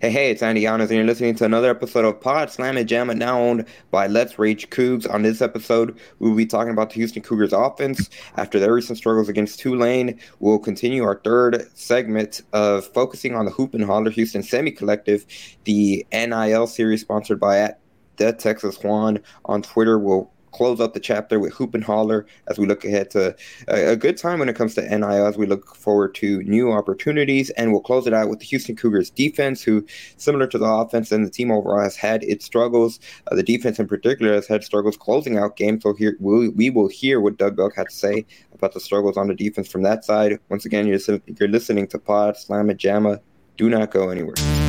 Hey, hey, it's Andy Yanez, and you're listening to another episode of Pod Slam and Jamma, now owned by Let's Rage Cougs. On this episode, we'll be talking about the Houston Cougars offense after their recent struggles against Tulane. We'll continue our third segment of focusing on the Hoop and Holler Houston Semi Collective, the NIL series sponsored by at the Texas Juan on Twitter. We'll close up the chapter with Hoop and Holler as we look ahead to a, a, good time when it comes to NIL as we look forward to new opportunities. And we'll close it out with the Houston Cougars defense, who, similar to the offense and the team overall, has had its struggles. Uh, the defense in particular has had struggles closing out games. So here we, we will hear what Doug Belk had to say about the struggles on the defense from that side. Once again, you're, you're listening to Pod Slam and Jamma. Do not go anywhere.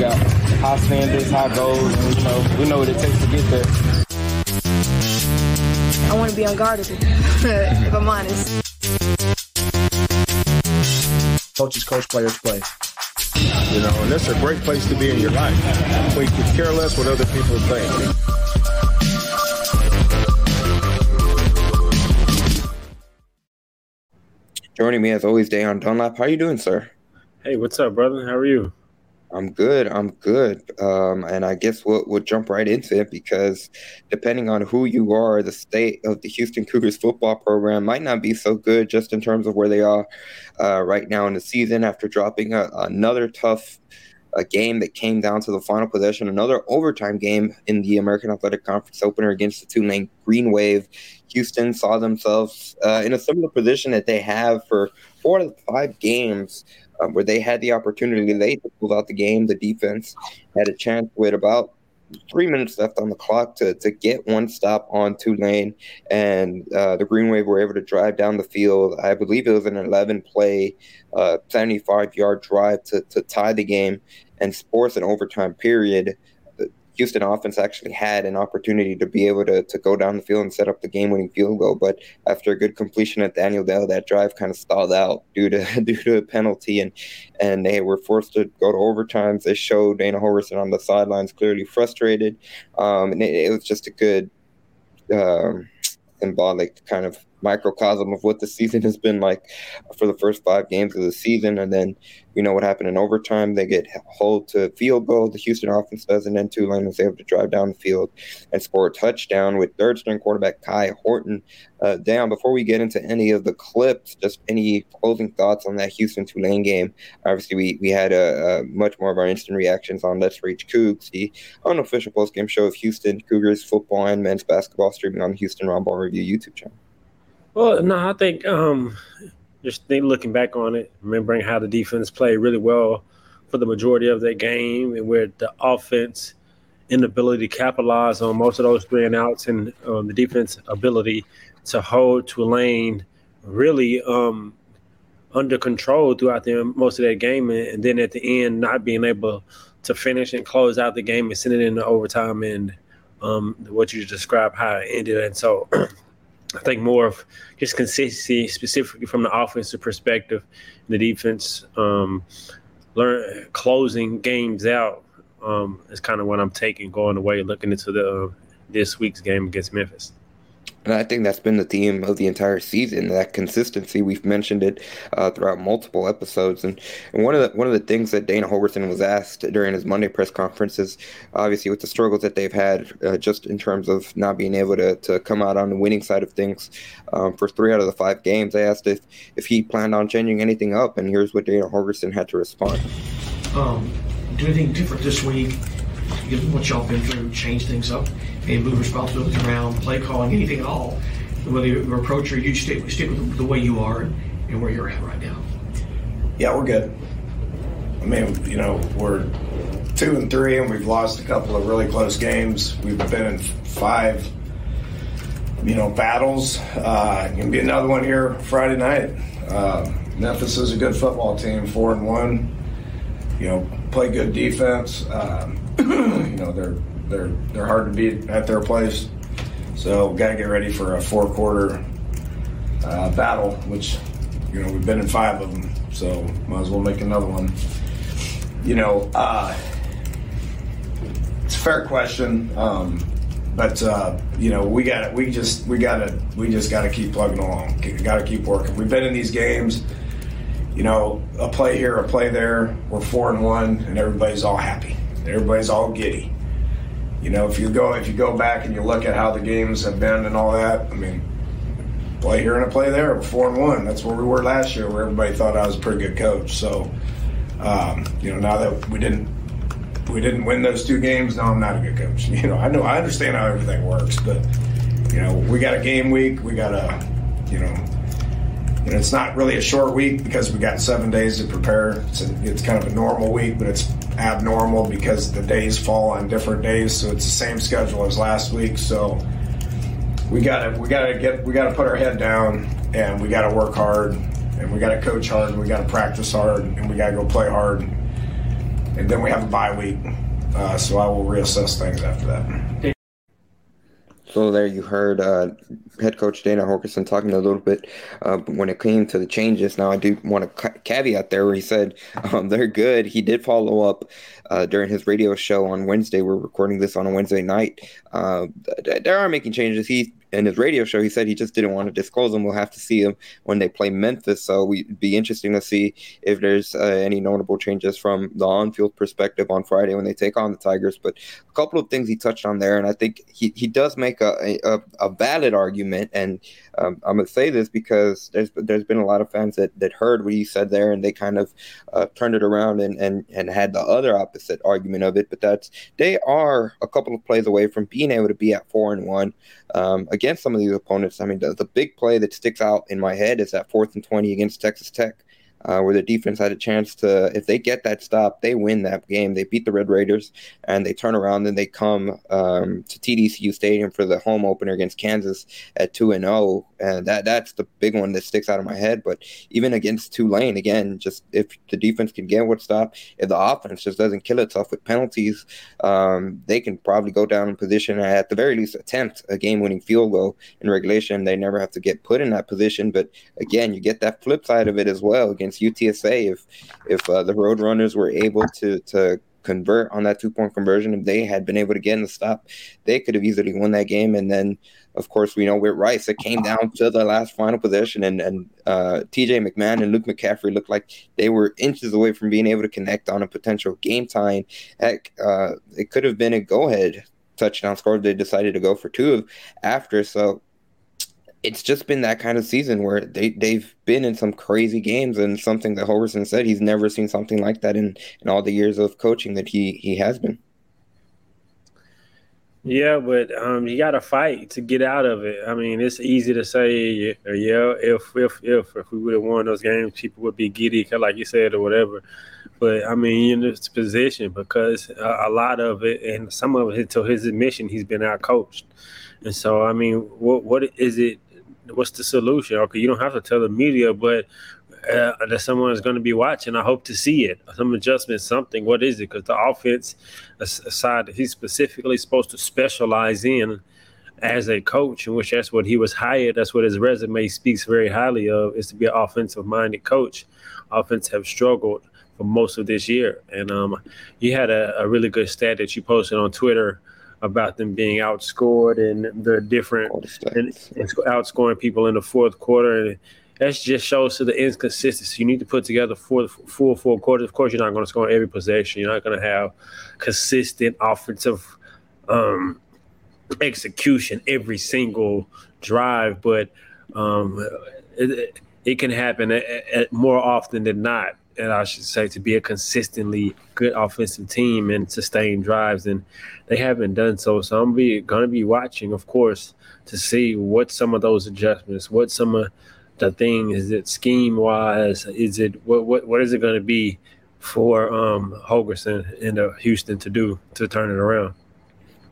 Got high standards, high goals, and you know, we know what it takes to get there. I want to be unguardable, if I'm honest. Coaches coach, players play. You know, and that's a great place to be in your life. We you can care less what other people think. Joining me as always, Dayon Dunlap. How are you doing, sir? Hey, what's up, brother? How are you? I'm good. I'm good. Um, and I guess we'll, we'll jump right into it because depending on who you are, the state of the Houston Cougars football program might not be so good just in terms of where they are uh, right now in the season after dropping a, another tough a game that came down to the final possession, another overtime game in the American Athletic Conference opener against the two Tulane Green Wave. Houston saw themselves uh, in a similar position that they have for four of the five games um, where they had the opportunity late to pull out the game. The defense had a chance with about three minutes left on the clock to, to get one stop on Tulane, and uh, the Green Wave were able to drive down the field. I believe it was an 11 play, uh, 75 yard drive to, to tie the game and force an overtime period. Houston offense actually had an opportunity to be able to, to go down the field and set up the game winning field goal. But after a good completion at Nathaniel Dell, that drive kind of stalled out due to due to a penalty and and they were forced to go to overtimes. They showed Dana Holgorsen on the sidelines clearly frustrated. Um, and it, it, was just a good um, symbolic kind of microcosm of what the season has been like for the first five games of the season. And then we know what happened in overtime. They get hold to field goal. The Houston offense does, and then Tulane was able to drive down the field and score a touchdown with third string quarterback Kai Horton uh, down. Before we get into any of the clips, just any closing thoughts on that Houston Tulane game. Obviously, we we had a, a much more of our instant reactions on Let's Rage Cougs, the unofficial post game show of Houston Cougars football and men's basketball, streaming on the Houston Round Ball Review YouTube channel. Well, no, I think um, just think looking back on it, remembering how the defense played really well for the majority of that game, and where the offense inability to capitalize on most of those three and outs, and um, the defense ability to hold Tulane really um, under control throughout the most of that game, and, then at the end not being able to finish and close out the game and send it into overtime, and um, what you described how it ended, and so. I think more of just consistency, specifically from the offensive perspective, the defense, um, learn closing games out um, is kind of what I'm taking going away, looking into the uh, this week's game against Memphis. And I think that's been the theme of the entire season. That consistency. We've mentioned it uh, throughout multiple episodes. And, and one of the one of the things that Dana Holgorsen was asked during his Monday press conference is obviously with the struggles that they've had, uh, just in terms of not being able to, to come out on the winning side of things um, for three out of the five games. I asked if if he planned on changing anything up, and here's what Dana Holgorsen had to respond. Um, do anything different this week? Given what y'all been through, change things up, and move responsibilities around, play calling, anything at all. Whether your approach or you stick, stick with the way you are and where you're at right now. Yeah, we're good. I mean, you know, we're two and three, and we've lost a couple of really close games. We've been in five, you know, battles. Uh, gonna be another one here Friday night. Uh, Memphis is a good football team, four and one. You know, play good defense. Um, you know they're they're they're hard to beat at their place. So got to get ready for a four quarter uh, battle, which you know we've been in five of them, so might as well make another one. You know, uh, it's a fair question, um, but uh, you know, we got it. we just we got to we just got to keep plugging along. Got to keep working. We've been in these games. You know, a play here, a play there. We're four and one, and everybody's all happy. Everybody's all giddy. You know, if you go if you go back and you look at how the games have been and all that, I mean, play here and a play there, four and one. That's where we were last year, where everybody thought I was a pretty good coach. So, um, you know, now that we didn't we didn't win those two games, no, I'm not a good coach. You know, I know I understand how everything works, but you know, we got a game week, we got a, you know, know, it's not really a short week because we got seven days to prepare. It's, a, it's kind of a normal week, but it's abnormal because the days fall on different days, so it's the same schedule as last week. So we gotta we gotta get we gotta put our head down and we gotta work hard and we gotta coach hard and we gotta practice hard and we gotta go play hard and then we have a bye week. Uh, so I will reassess things after that. So there you heard uh, head coach Dana Holgorsen talking a little bit uh, when it came to the changes. Now I do want to caveat there where he said um, they're good. He did follow up uh, during his radio show on Wednesday. We're recording this on a Wednesday night. Uh, they are making changes. He in his radio show, he said he just didn't want to disclose them. We'll have to see them when they play Memphis. So we'd be interesting to see if there's uh, any notable changes from the on-field perspective on Friday when they take on the Tigers. But a couple of things he touched on there, and I think he, he does make a, a, a valid argument. And um, I'm gonna say this because there's there's been a lot of fans that, that heard what he said there, and they kind of uh, turned it around and, and and had the other opposite argument of it. But that's they are a couple of plays away from being able to be at four and one um, against some of these opponents. I mean, the, the big play that sticks out in my head is that fourth and 20 against Texas Tech uh, where the defense had a chance to, if they get that stop, they win that game. They beat the Red Raiders and they turn around and they come um, to TDECU Stadium for the home opener against Kansas at 2 and 0. And that that's the big one that sticks out of my head. But even against Tulane, again, just if the defense can get what stop, if the offense just doesn't kill itself with penalties, um, they can probably go down in position and at the very least attempt a game winning field goal in regulation. They never have to get put in that position. But again, you get that flip side of it as well against UTSA if if uh, the Roadrunners were able to to convert on that two point conversion, if they had been able to get in the stop, they could have easily won that game. And then, of course, we know with Rice, it came down to the last final possession, and and uh, TJ McMahon and Luke McCaffrey looked like they were inches away from being able to connect on a potential game time. Heck, uh, it could have been a go ahead touchdown score. They decided to go for two after. So it's just been that kind of season where they they've been in some crazy games and something that Holgorsen said he's never seen something like that in in all the years of coaching that he he has been. Yeah, but um, you got to fight to get out of it. I mean, it's easy to say, yeah, if if if if we would have won those games, people would be giddy, like you said, or whatever. But I mean, in this position, because a, a lot of it, and some of it, to his admission, he's been out coached. And so, I mean, what what is it what's the solution? Okay, you don't have to tell the media, but uh, that someone is going to be watching. I hope to see it. Some adjustment, something. What is it? Because the offense, aside, he's specifically supposed to specialize in as a coach, in which that's what he was hired. That's what his resume speaks very highly of, is to be an offensive-minded coach. Offense have struggled for most of this year, and um, you had a, a really good stat that you posted on Twitter about them being outscored and the different and, and outscoring people in the fourth quarter. And that just shows to the inconsistency. You need to put together four full four quarters. Of course, you're not going to score every possession. You're not going to have consistent offensive um, execution every single drive, but um, it, it, can happen more often than not and I should say to be a consistently good offensive team and sustain drives, and they haven't done so. So I'm be going to be watching, of course, to see what some of those adjustments, what some of the thing is it scheme wise, is it what what what is it going to be for um Holgorsen in uh, Houston to do to turn it around?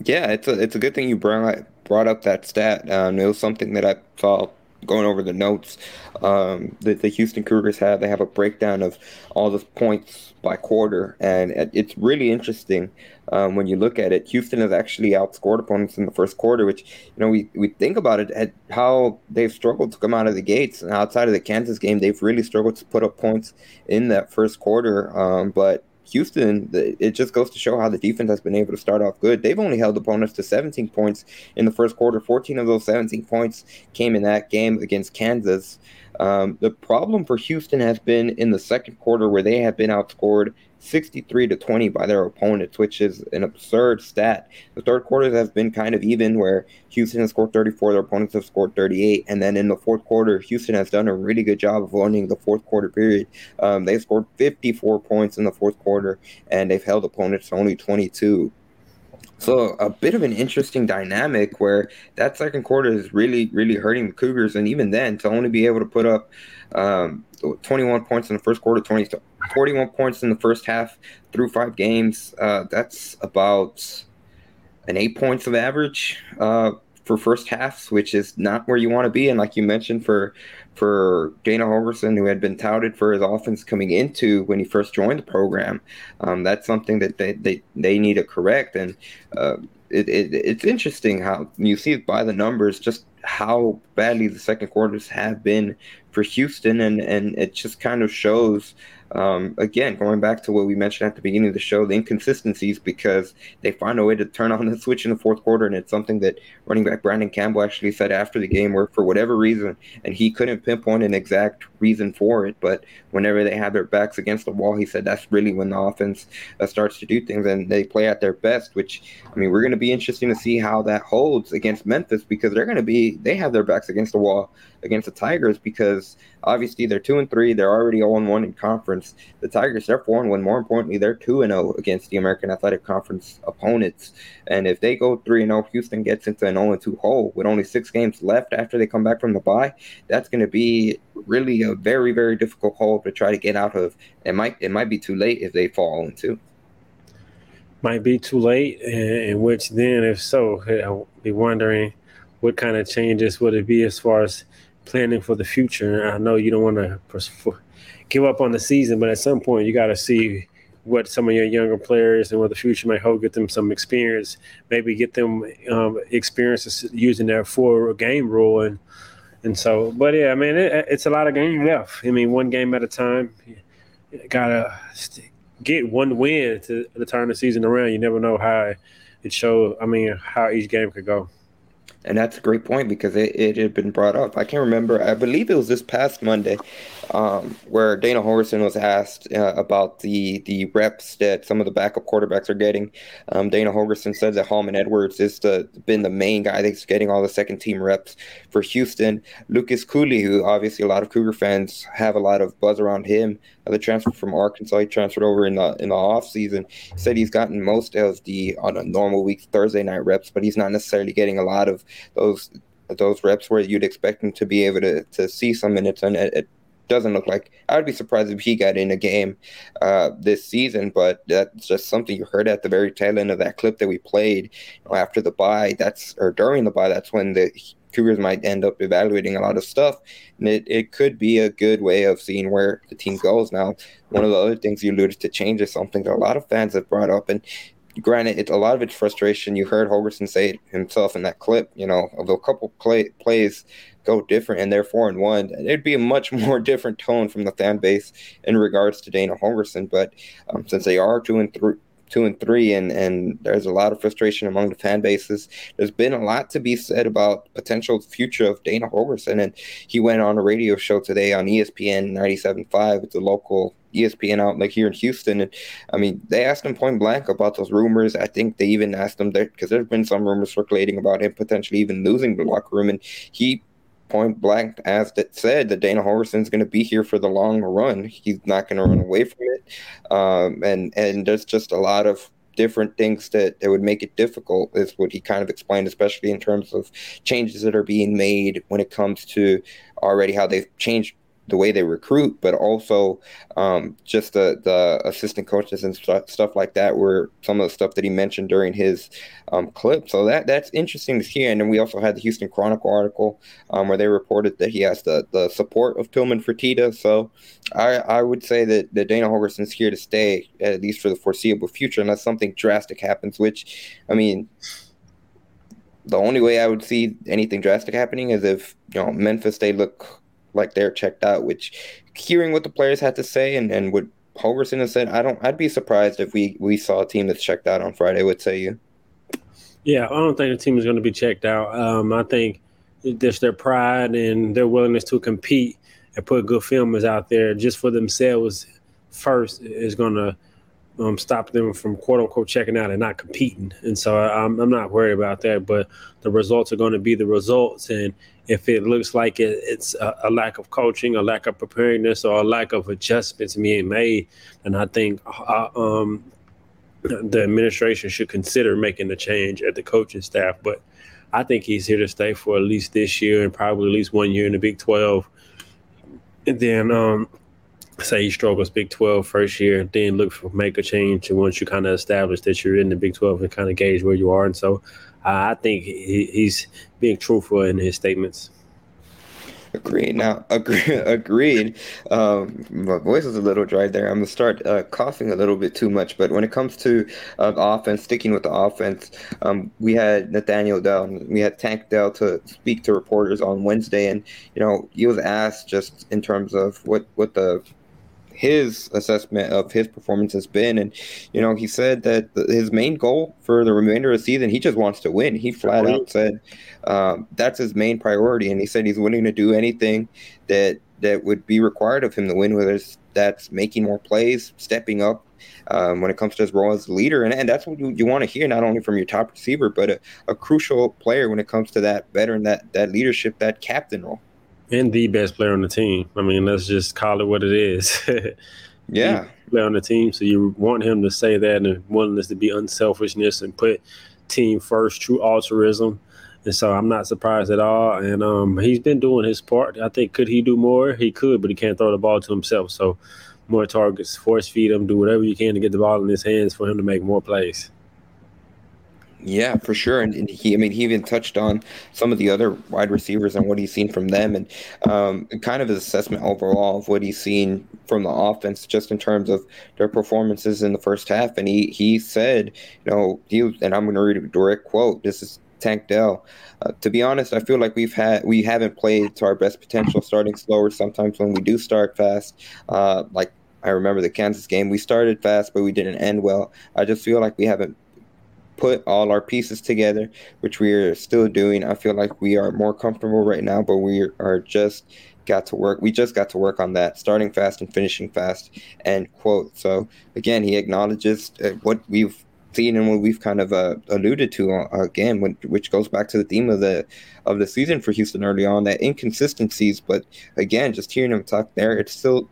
Yeah, it's a it's a good thing you brought brought up that stat. Um, it was something that I saw going over the notes um, that the Houston Cougars have. They have a breakdown of all the points by quarter, and it's really interesting um, when you look at it. Houston has actually outscored opponents in the first quarter, which you know we, we think about it at how they've struggled to come out of the gates. And outside of the Kansas game, they've really struggled to put up points in that first quarter. Um, but Houston, it just goes to show how the defense has been able to start off good. They've only held opponents to 17 points in the first quarter. 14 of those 17 points came in that game against Kansas. Um, the problem for Houston has been in the second quarter where they have been outscored 63 to 20 by their opponents, which is an absurd stat. The third quarter has been kind of even where Houston has scored 34, their opponents have scored 38. And then in the fourth quarter, Houston has done a really good job of owning the fourth quarter period. Um, they scored 54 points in the fourth quarter, and they've held opponents to only 22. So a bit of an interesting dynamic where that second quarter is really, really hurting the Cougars, and even then to only be able to put up um, 21 points in the first quarter, 20, 41 points in the first half through five games. Uh, that's about an eight points of average uh, for first halves, which is not where you want to be. And like you mentioned, for for Dana Holgorsen, who had been touted for his offense coming into when he first joined the program, um, that's something that they, they, they need to correct. And uh, it, it, it's interesting how you see it by the numbers just how badly the second quarters have been for Houston, and and it just kind of shows um, again, going back to what we mentioned at the beginning of the show, the inconsistencies because they find a way to turn on the switch in the fourth quarter, and it's something that running back Brandon Campbell actually said after the game, where for whatever reason, and he couldn't pinpoint an exact reason for it, but whenever they have their backs against the wall, he said that's really when the offense uh, starts to do things and they play at their best. Which I mean, we're going to be interesting to see how that holds against Memphis because they're going to be they have their backs against the wall against the Tigers because obviously they're two and three. They're already 0 1 in conference. The Tigers, they're 4 and 1. More importantly, they're 2 and 0 against the American Athletic Conference opponents. And if they go 3 and 0, Houston gets into an 0 2 hole with only six games left after they come back from the bye. That's going to be really a very, very difficult hole to try to get out of. It might it might be too late if they fall 0 2 might be too late, in which then, if so, eh, I'll be wondering what kind of changes would it be as far as planning for the future. I know you don't want to give up on the season, but at some point you got to see what some of your younger players and what the future might hold. Get them some experience, maybe get them um, experiences using their four game rule and and so. But yeah, I mean it, it's a lot of games left. I mean one game at a time. Gotta get one win to, to turn the season around. You never know how it shows. I mean how each game could go. And that's a great point because it, it had been brought up. I can't remember. I believe it was this past Monday um, where Dana Holgorsen was asked uh, about the the reps that some of the backup quarterbacks are getting. Um, Dana Holgorsen said that Holman Edwards is the been the main guy that's getting all the second team reps for Houston. Lucas Coley, who obviously a lot of Cougar fans have a lot of buzz around him, uh, the transfer from Arkansas, he transferred over in the in the off season. Said he's gotten most of the on a normal week Thursday night reps, but he's not necessarily getting a lot of those those reps where you'd expect him to be able to, to see some minutes and it doesn't look like I would be surprised if he got in a game uh, this season, but that's just something you heard at the very tail end of that clip that we played you know, after the bye. That's or during the bye. That's when the Cougars might end up evaluating a lot of stuff, and it, it could be a good way of seeing where the team goes. Now, one of the other things you alluded to change is something that a lot of fans have brought up, and granted, it's a lot of it's frustration. You heard Holgorsen say it himself in that clip. You know, of a couple play, plays go different and they're four and one, it'd be a much more different tone from the fan base in regards to Dana Holgorsen. But um, since they are two and three, two and three, and and there's a lot of frustration among the fan bases. There's been a lot to be said about potential future of Dana Holgorsen, and he went on a radio show today on ESPN 97.5. It's a local ESPN outlet here in Houston, and I mean they asked him point blank about those rumors. I think they even asked him that because there's been some rumors circulating about him potentially even losing the locker room, and he point blank as it said that Dana is going to be here for the long run. He's not going to run away from it, um, and and there's just a lot of different things that, that would make it difficult is what he kind of explained especially in terms of changes that are being made when it comes to already how they've changed the way they recruit, but also um, just the the assistant coaches and st- stuff like that were some of the stuff that he mentioned during his um, clip. So that that's interesting to hear. And then we also had the Houston Chronicle article um, where they reported that he has the, the support of Tillman Fertitta. So I I would say that, that Dana Holgorsen's here to stay at least for the foreseeable future unless something drastic happens. Which I mean the only way I would see anything drastic happening is if you know Memphis they look like they're checked out, which hearing what the players had to say and, and what Holgorsen has said, I don't. I'd be surprised if we we saw a team that's checked out on Friday. Would say you. Yeah, I don't think the team is going to be checked out. Um, I think just their pride and their willingness to compete and put good filmers out there just for themselves first is going to um, stop them from quote unquote checking out and not competing. And so I'm, I'm not worried about that. But the results are going to be the results. And if it looks like it, it's a, a, lack of coaching, a lack of preparedness, or a lack of adjustments being made, then I think uh, um, the administration should consider making the change at the coaching staff. But I think he's here to stay for at least this year and probably at least one year in the Big 12. And then um, say he struggles Big 12 first year, then look for make a change. And once you kind of establish that you're in the Big 12 and kind of gauge where you are. And so I think he, he's being truthful in his statements. Agreed. Now, agree, agreed. Um, my voice is a little dry there. I'm gonna start uh, coughing a little bit too much. But when it comes to uh, offense, sticking with the offense, um, we had Nathaniel Dell, we had Tank Dell to speak to reporters on Wednesday, and you know he was asked just in terms of what what the his assessment of his performance has been. And, you know, he said that the, his main goal for the remainder of the season, he just wants to win. He flat out said um, that's his main priority. And he said he's willing to do anything that that would be required of him to win, whether that's making more plays, stepping up um, when it comes to his role as a leader. And, and that's what you, you want to hear, not only from your top receiver, but a, a crucial player when it comes to that veteran, that, that leadership, that captain role and the best player on the team. I mean, let's just call it what it is. yeah, play on the team. So you want him to say that and willingness to be unselfishness and put team first, true altruism. And so I'm not surprised at all. And um, he's been doing his part. I think could he do more? He could, but he can't throw the ball to himself. So more targets, force feed him, do whatever you can to get the ball in his hands for him to make more plays. Yeah, for sure. And, he, I mean, he even touched on some of the other wide receivers and what he's seen from them, and um, kind of his assessment overall of what he's seen from the offense, just in terms of their performances in the first half. And he he said, you know, he was, and I'm going to read a direct quote. This is Tank Dell. Uh, to be honest, I feel like we've had we haven't played to our best potential, starting slower. Sometimes when we do start fast, uh, like I remember the Kansas game, we started fast, but we didn't end well. I just feel like we haven't put all our pieces together, which we are still doing. I feel like we are more comfortable right now, but we are just got to work. We just got to work on that, starting fast and finishing fast. End quote. So again, he acknowledges uh, what we've seen and what we've kind of uh, alluded to uh, again, which goes back to the theme of the of the season for Houston early on, that inconsistencies. But again, just hearing him talk there, it's still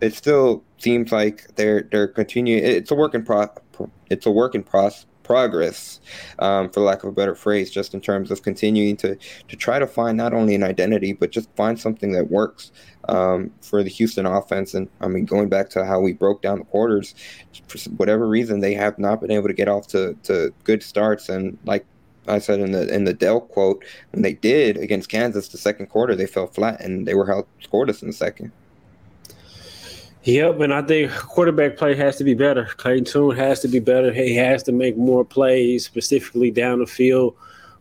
it still seems like they're they're continuing. It's a work in pro. It's a work in process progress, um, for lack of a better phrase, just in terms of continuing to to try to find not only an identity but just find something that works um, for the Houston offense. And I mean, going back to how we broke down the quarters, for whatever reason, they have not been able to get off to, to good starts. And like I said in the in the Dell quote, when they did against Kansas, the second quarter they fell flat and they were held scoreless in the second. Yep, and I think quarterback play has to be better. Clayton Tune has to be better. He has to make more plays, specifically down the field,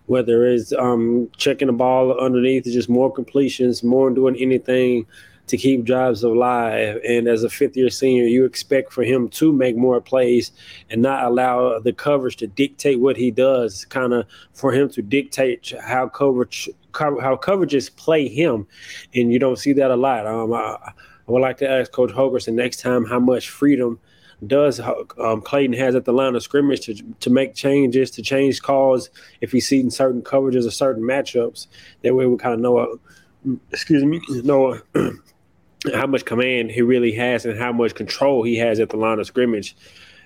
whether it's um, checking the ball underneath, just more completions, more doing anything to keep drives alive. And as a fifth year senior, you expect for him to make more plays and not allow the coverage to dictate what he does, kind of for him to dictate how coverage how coverages play him. And you don't see that a lot. Um, I, I would like to ask Coach Holgorsen next time how much freedom does um, Clayton has at the line of scrimmage to to make changes, to change calls if he's seeing certain coverages or certain matchups. That way, we kind of know, uh, excuse me, know how much command he really has and how much control he has at the line of scrimmage.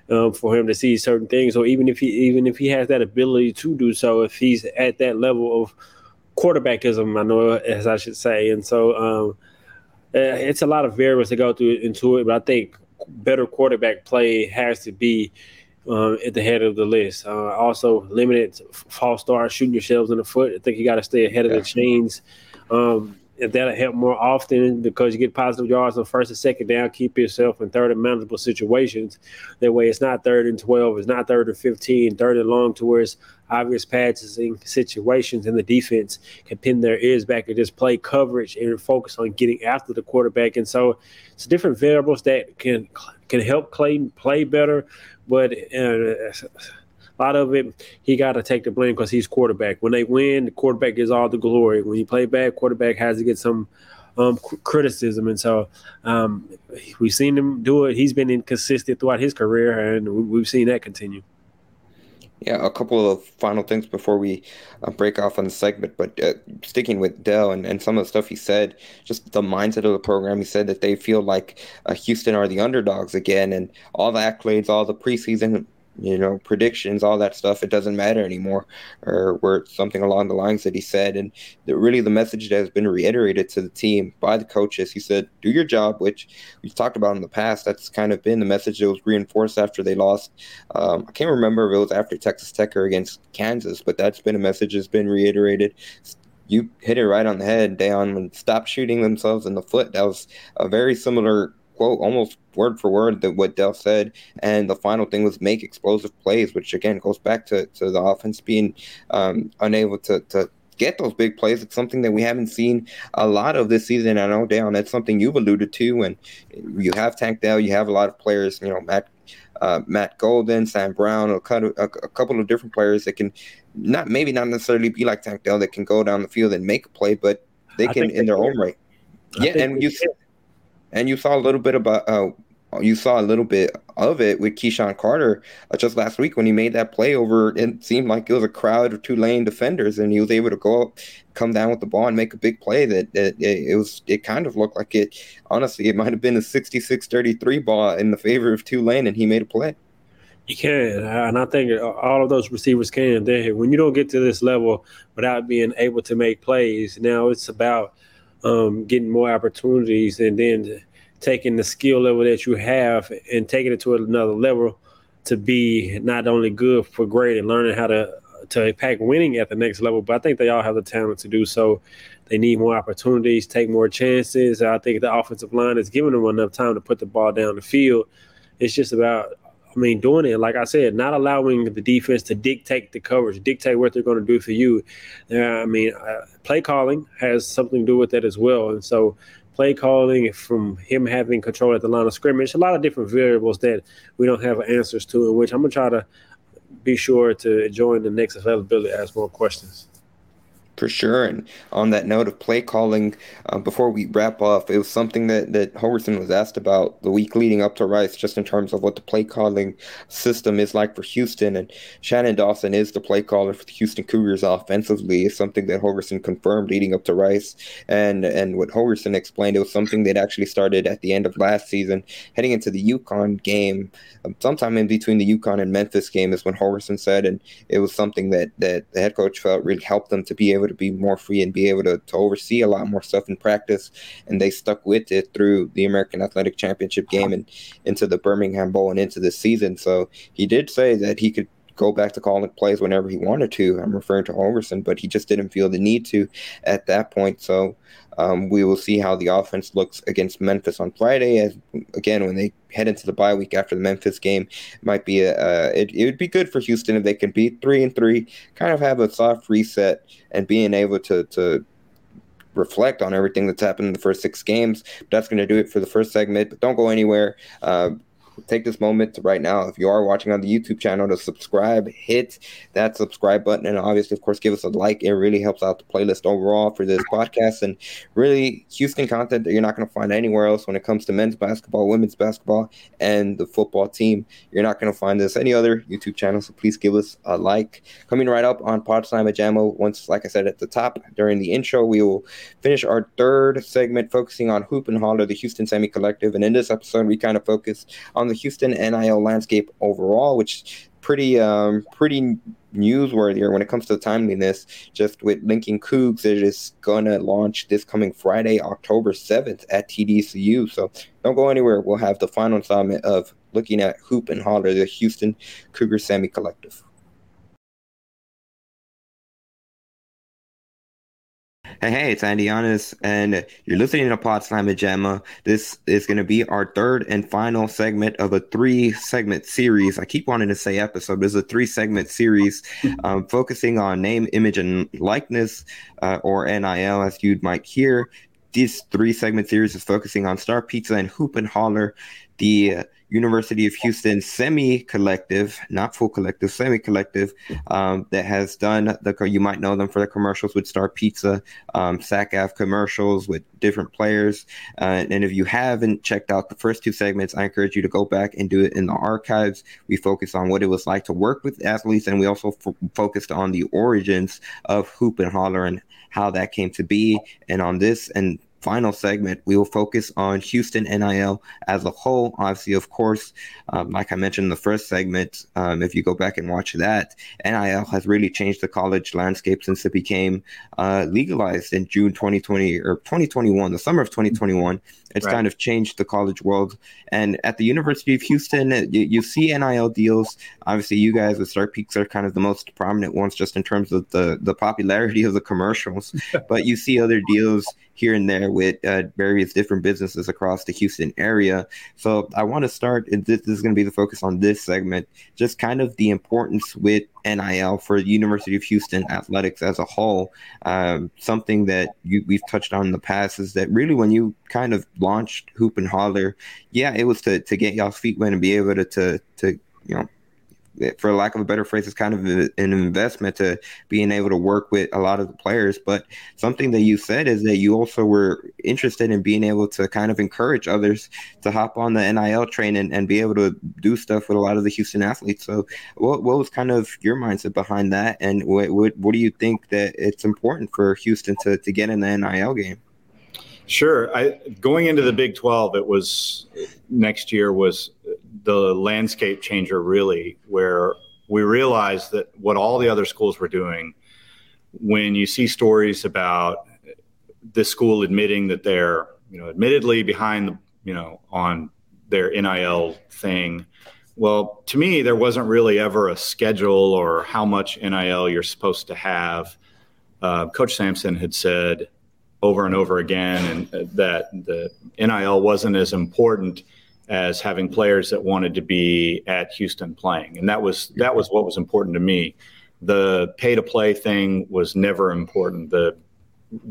Um, for him to see certain things, or even if he even if he has that ability to do so, if he's at that level of quarterbackism, I know as I should say, and so um, it's a lot of variables to go through into it, but I think better quarterback play has to be um, at the head of the list. Uh, also, limited false starts, shooting yourselves in the foot. I think you got to stay ahead of the chains. Um, if that'll help more often because you get positive yards on first and second down, keep yourself in third and manageable situations. That way, it's not third and 12, it's not third and 15, third and long to where it's obvious passing situations, and the defense can pin their ears back and just play coverage and focus on getting after the quarterback. And so, it's different variables that can can help Clayton play better, but. Uh, a lot of it, he got to take the blame because he's quarterback. When they win, the quarterback gets all the glory. When you play bad, quarterback has to get some um, criticism. And so um, we've seen him do it. He's been inconsistent throughout his career, and we've seen that continue. Yeah, a couple of final things before we uh, break off on the segment. But uh, sticking with Dell and, and some of the stuff he said, just the mindset of the program, he said that they feel like uh, Houston are the underdogs again, and all the accolades, all the preseason you know, predictions, all that stuff, it doesn't matter anymore, or where something along the lines that he said. And the, really, the message that has been reiterated to the team by the coaches, he said, do your job, which we've talked about in the past. That's kind of been the message that was reinforced after they lost. Um, I can't remember if it was after Texas Tech or against Kansas, but that's been a message that's been reiterated you hit it right on the head, Deion, stop shooting themselves in the foot. That was a very similar quote, almost word for word, that what Dell said. And the final thing was make explosive plays, which again goes back to, to the offense being um, unable to, to get those big plays. It's something that we haven't seen a lot of this season. I know, Dale, and that's something you've alluded to. and you have Tank Dell, you have a lot of players, you know, Matt. Uh, Matt Golden, Sam Brown, a, a, a, couple of different players that can not maybe not necessarily be like Tank Dell that can go down the field and make a play, but they can in they their can. own right. I yeah, and you can and you saw a little bit about uh, you saw a little bit of it with KeSean Carter uh, just last week when he made that play over. It seemed like it was a crowd of Tulane defenders, and he was able to go up, come down with the ball, and make a big play. That, that it, it, was. It kind of looked like it. Honestly, it might have been a 66-33 ball in the favor of Tulane, and he made a play. You can, and I think all of those receivers can. They, when you don't get to this level without being able to make plays, now it's about um, getting more opportunities, and then taking the skill level that you have and taking it to another level to be not only good for great and learning how to to impact winning at the next level, but I think they all have the talent to do so. They need more opportunities, take more chances. I think the offensive line is giving them enough time to put the ball down the field. It's just about mean, doing it, like I said, not allowing the defense to dictate the coverage, dictate what they're going to do for you. Uh, I mean, uh, play calling has something to do with that as well. And so, play calling from him having control at the line of scrimmage, a lot of different variables that we don't have answers to, in which I'm going to try to be sure to join the next availability ask more questions. For sure. And on that note of play calling, uh, before we wrap off, it was something that, that Holgorsen was asked about the week leading up to Rice, just in terms of what the play calling system is like for Houston. And Shannon Dawson is the play caller for the Houston Cougars offensively, is something that Holgorsen confirmed leading up to Rice. And and what Holgorsen explained, it was something that actually started at the end of last season, heading into the UConn game. Um, sometime in between the UConn and Memphis game is when Holgorsen said, and it was something that, that the head coach felt really helped them to be able to be more free and be able to, to oversee a lot more stuff in practice. And they stuck with it through the American Athletic Championship game and into the Birmingham Bowl and into the season. So he did say that he could go back to calling plays whenever he wanted to. I'm referring to Holgorsen, but he just didn't feel the need to at that point. So um, we will see how the offense looks against Memphis on Friday. As again, when they head into the bye week after the Memphis game, it might be a uh, it, it would be good for Houston if they can beat three and three, kind of have a soft reset and being able to to reflect on everything that's happened in the first six games. That's going to do it for the first segment. But don't go anywhere. Uh, take this moment right now, if you are watching on the YouTube channel, to subscribe, hit that subscribe button, and obviously, of course, give us a like. It really helps out the playlist overall for this podcast and really Houston content that you're not going to find anywhere else when it comes to men's basketball, women's basketball, and the football team. You're not going to find this any other YouTube channel, so please give us a like. Coming right up on Podslam at Jamo, once, like I said at the top during the intro, we will finish our third segment focusing on Hoop and Holler, the Houston Semi Collective. And in this episode, we kind of focus on the Houston NIL landscape overall, which pretty um, pretty newsworthy when it comes to the timeliness. Just with linking Cougs, it is gonna launch this coming Friday, October seventh at TDECU. So don't go anywhere. We'll have the final installment of looking at Hoop and Holler, the Houston Cougar Semi Collective. Hey, hey, it's Andy Yanez, and you're listening to Pod Slam Gemma. This is going to be our third and final segment of a three segment series. I keep wanting to say episode, but it's a three segment series um, focusing on name, image, and likeness, uh, or NIL, as you might hear. This three segment series is focusing on Star Pizza and Hoop and Holler, the University of Houston semi collective, not full collective, semi collective, um, that has done the, you might know them for the commercials with Star Pizza, um, SACAF commercials with different players. Uh, and if you haven't checked out the first two segments, I encourage you to go back and do it in the archives. We focus on what it was like to work with athletes, and we also f- focused on the origins of hoop and holler and how that came to be. And on this and final segment, we will focus on Houston NIL as a whole. Obviously, of course, um, like I mentioned in the first segment, um, if you go back and watch that, NIL has really changed the college landscape since it became uh, legalized in June 2020 or 2021, the summer of 2021. It's right. kind of changed the college world. And at the University of Houston, you, you see NIL deals. Obviously, you guys with Star Pizza are kind of the most prominent ones just in terms of the, the popularity of the commercials. but you see other deals here and there with uh, various different businesses across the Houston area. So I want to start, this, is going to be the focus on this segment, just kind of the importance with NIL for University of Houston athletics as a whole. Um, something that you, we've touched on in the past is that really when you kind of launched Hoop and Holler, yeah, it was to, to get y'all's feet wet and be able to, to, to you know, for lack of a better phrase, it's kind of an investment to being able to work with a lot of the players. But something that you said is that you also were interested in being able to kind of encourage others to hop on the NIL train and, and be able to do stuff with a lot of the Houston athletes. So, what, what was kind of your mindset behind that? And what, what, what do you think that it's important for Houston to, to get in the NIL game? Sure. I going into the Big 12, it was next year was the landscape changer really where we realized that what all the other schools were doing when you see stories about this school admitting that they're you know admittedly behind the you know on their NIL thing well to me there wasn't really ever a schedule or how much NIL you're supposed to have. Uh, coach Sampson had said over and over again and uh, that the NIL wasn't as important as having players that wanted to be at Houston playing, and that was that was what was important to me. The pay to play thing was never important. The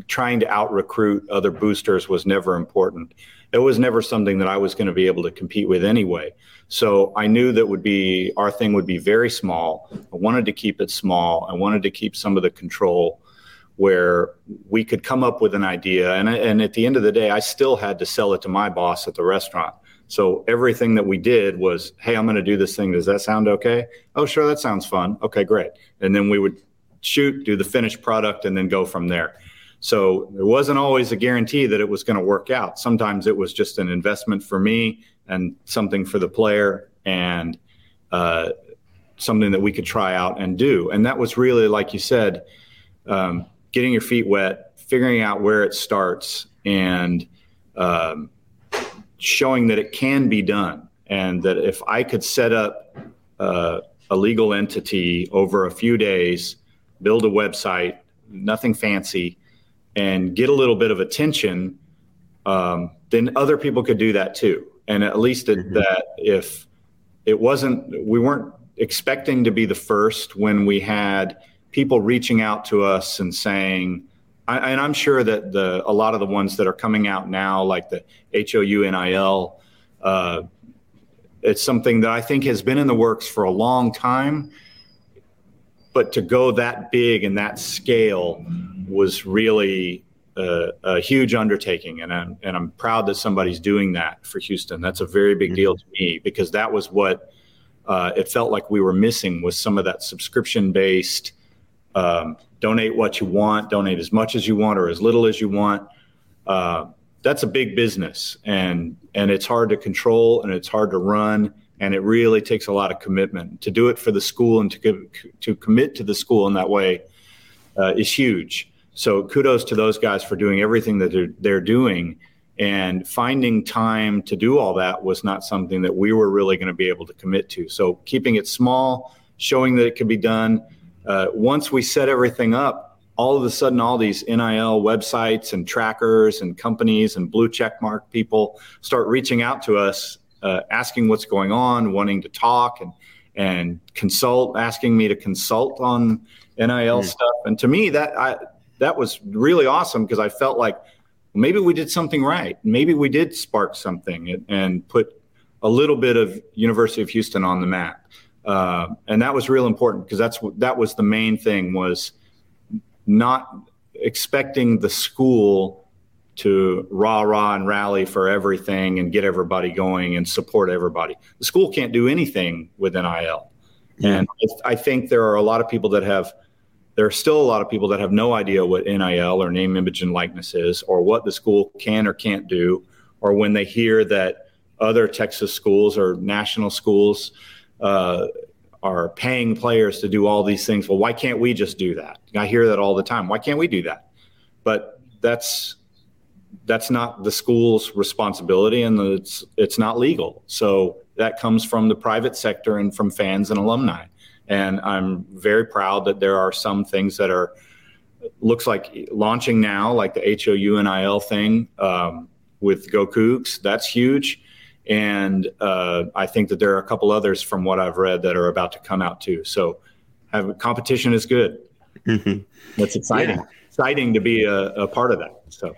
trying to out recruit other boosters was never important. It was never something that I was going to be able to compete with anyway. So I knew that would be our thing would be very small. I wanted to keep it small. I wanted to keep some of the control where we could come up with an idea and and at the end of the day I still had to sell it to my boss at the restaurant. So everything that we did was, hey, I'm going to do this thing. Does that sound okay? Oh, sure, that sounds fun. Okay, great. And then we would shoot, do the finished product, and then go from there. So there wasn't always a guarantee that it was going to work out. Sometimes it was just an investment for me and something for the player and uh, something that we could try out and do. And that was really, like you said, um, getting your feet wet, figuring out where it starts, and um, showing that it can be done and that if I could set up uh, a legal entity over a few days, build a website, nothing fancy, and get a little bit of attention, um, then other people could do that too. And at least it, mm-hmm. that if it wasn't, we weren't expecting to be the first when we had people reaching out to us and saying, I, and I'm sure that the a lot of the ones that are coming out now, like the HOU NIL, uh, it's something that I think has been in the works for a long time. But to go that big and that scale was really a, a huge undertaking, and I'm and I'm proud that somebody's doing that for Houston. That's a very big deal to me because that was what uh, it felt like we were missing was some of that subscription based um, donate what you want, donate as much as you want or as little as you want. Uh, that's a big business, and and it's hard to control and it's hard to run, and it really takes a lot of commitment to do it for the school and to to commit to the school in that way uh, is huge. So kudos to those guys for doing everything that they're, they're doing. And finding time to do all that was not something that we were really going to be able to commit to. So keeping it small, showing that it can be done, uh, once we set everything up, all of a sudden all these NIL websites and trackers and companies and blue check mark people start reaching out to us, uh, asking what's going on, wanting to talk and and consult, asking me to consult on NIL mm. stuff. And to me, that I that was really awesome because I felt like maybe we did something right. Maybe we did spark something and, and put a little bit of University of Houston on the map. Uh, and that was real important because that's that was the main thing was not expecting the school to rah rah and rally for everything and get everybody going and support everybody. The school can't do anything with NIL, and I think there are a lot of people that have. There are still a lot of people that have no idea what NIL or name, image, and likeness is, or what the school can or can't do, or when they hear that other Texas schools or national schools uh, are paying players to do all these things. Well, why can't we just do that? I hear that all the time. Why can't we do that? But that's that's not the school's responsibility, and it's it's not legal. So that comes from the private sector and from fans and alumni. And I'm very proud that there are some things that are looks like launching now, like the HOU NIL thing um, with Go Cougs. That's huge. And uh, I think that there are a couple others from what I've read that are about to come out too. So have, competition is good. Mm-hmm. That's exciting. Yeah. Exciting to be a, a part of that. So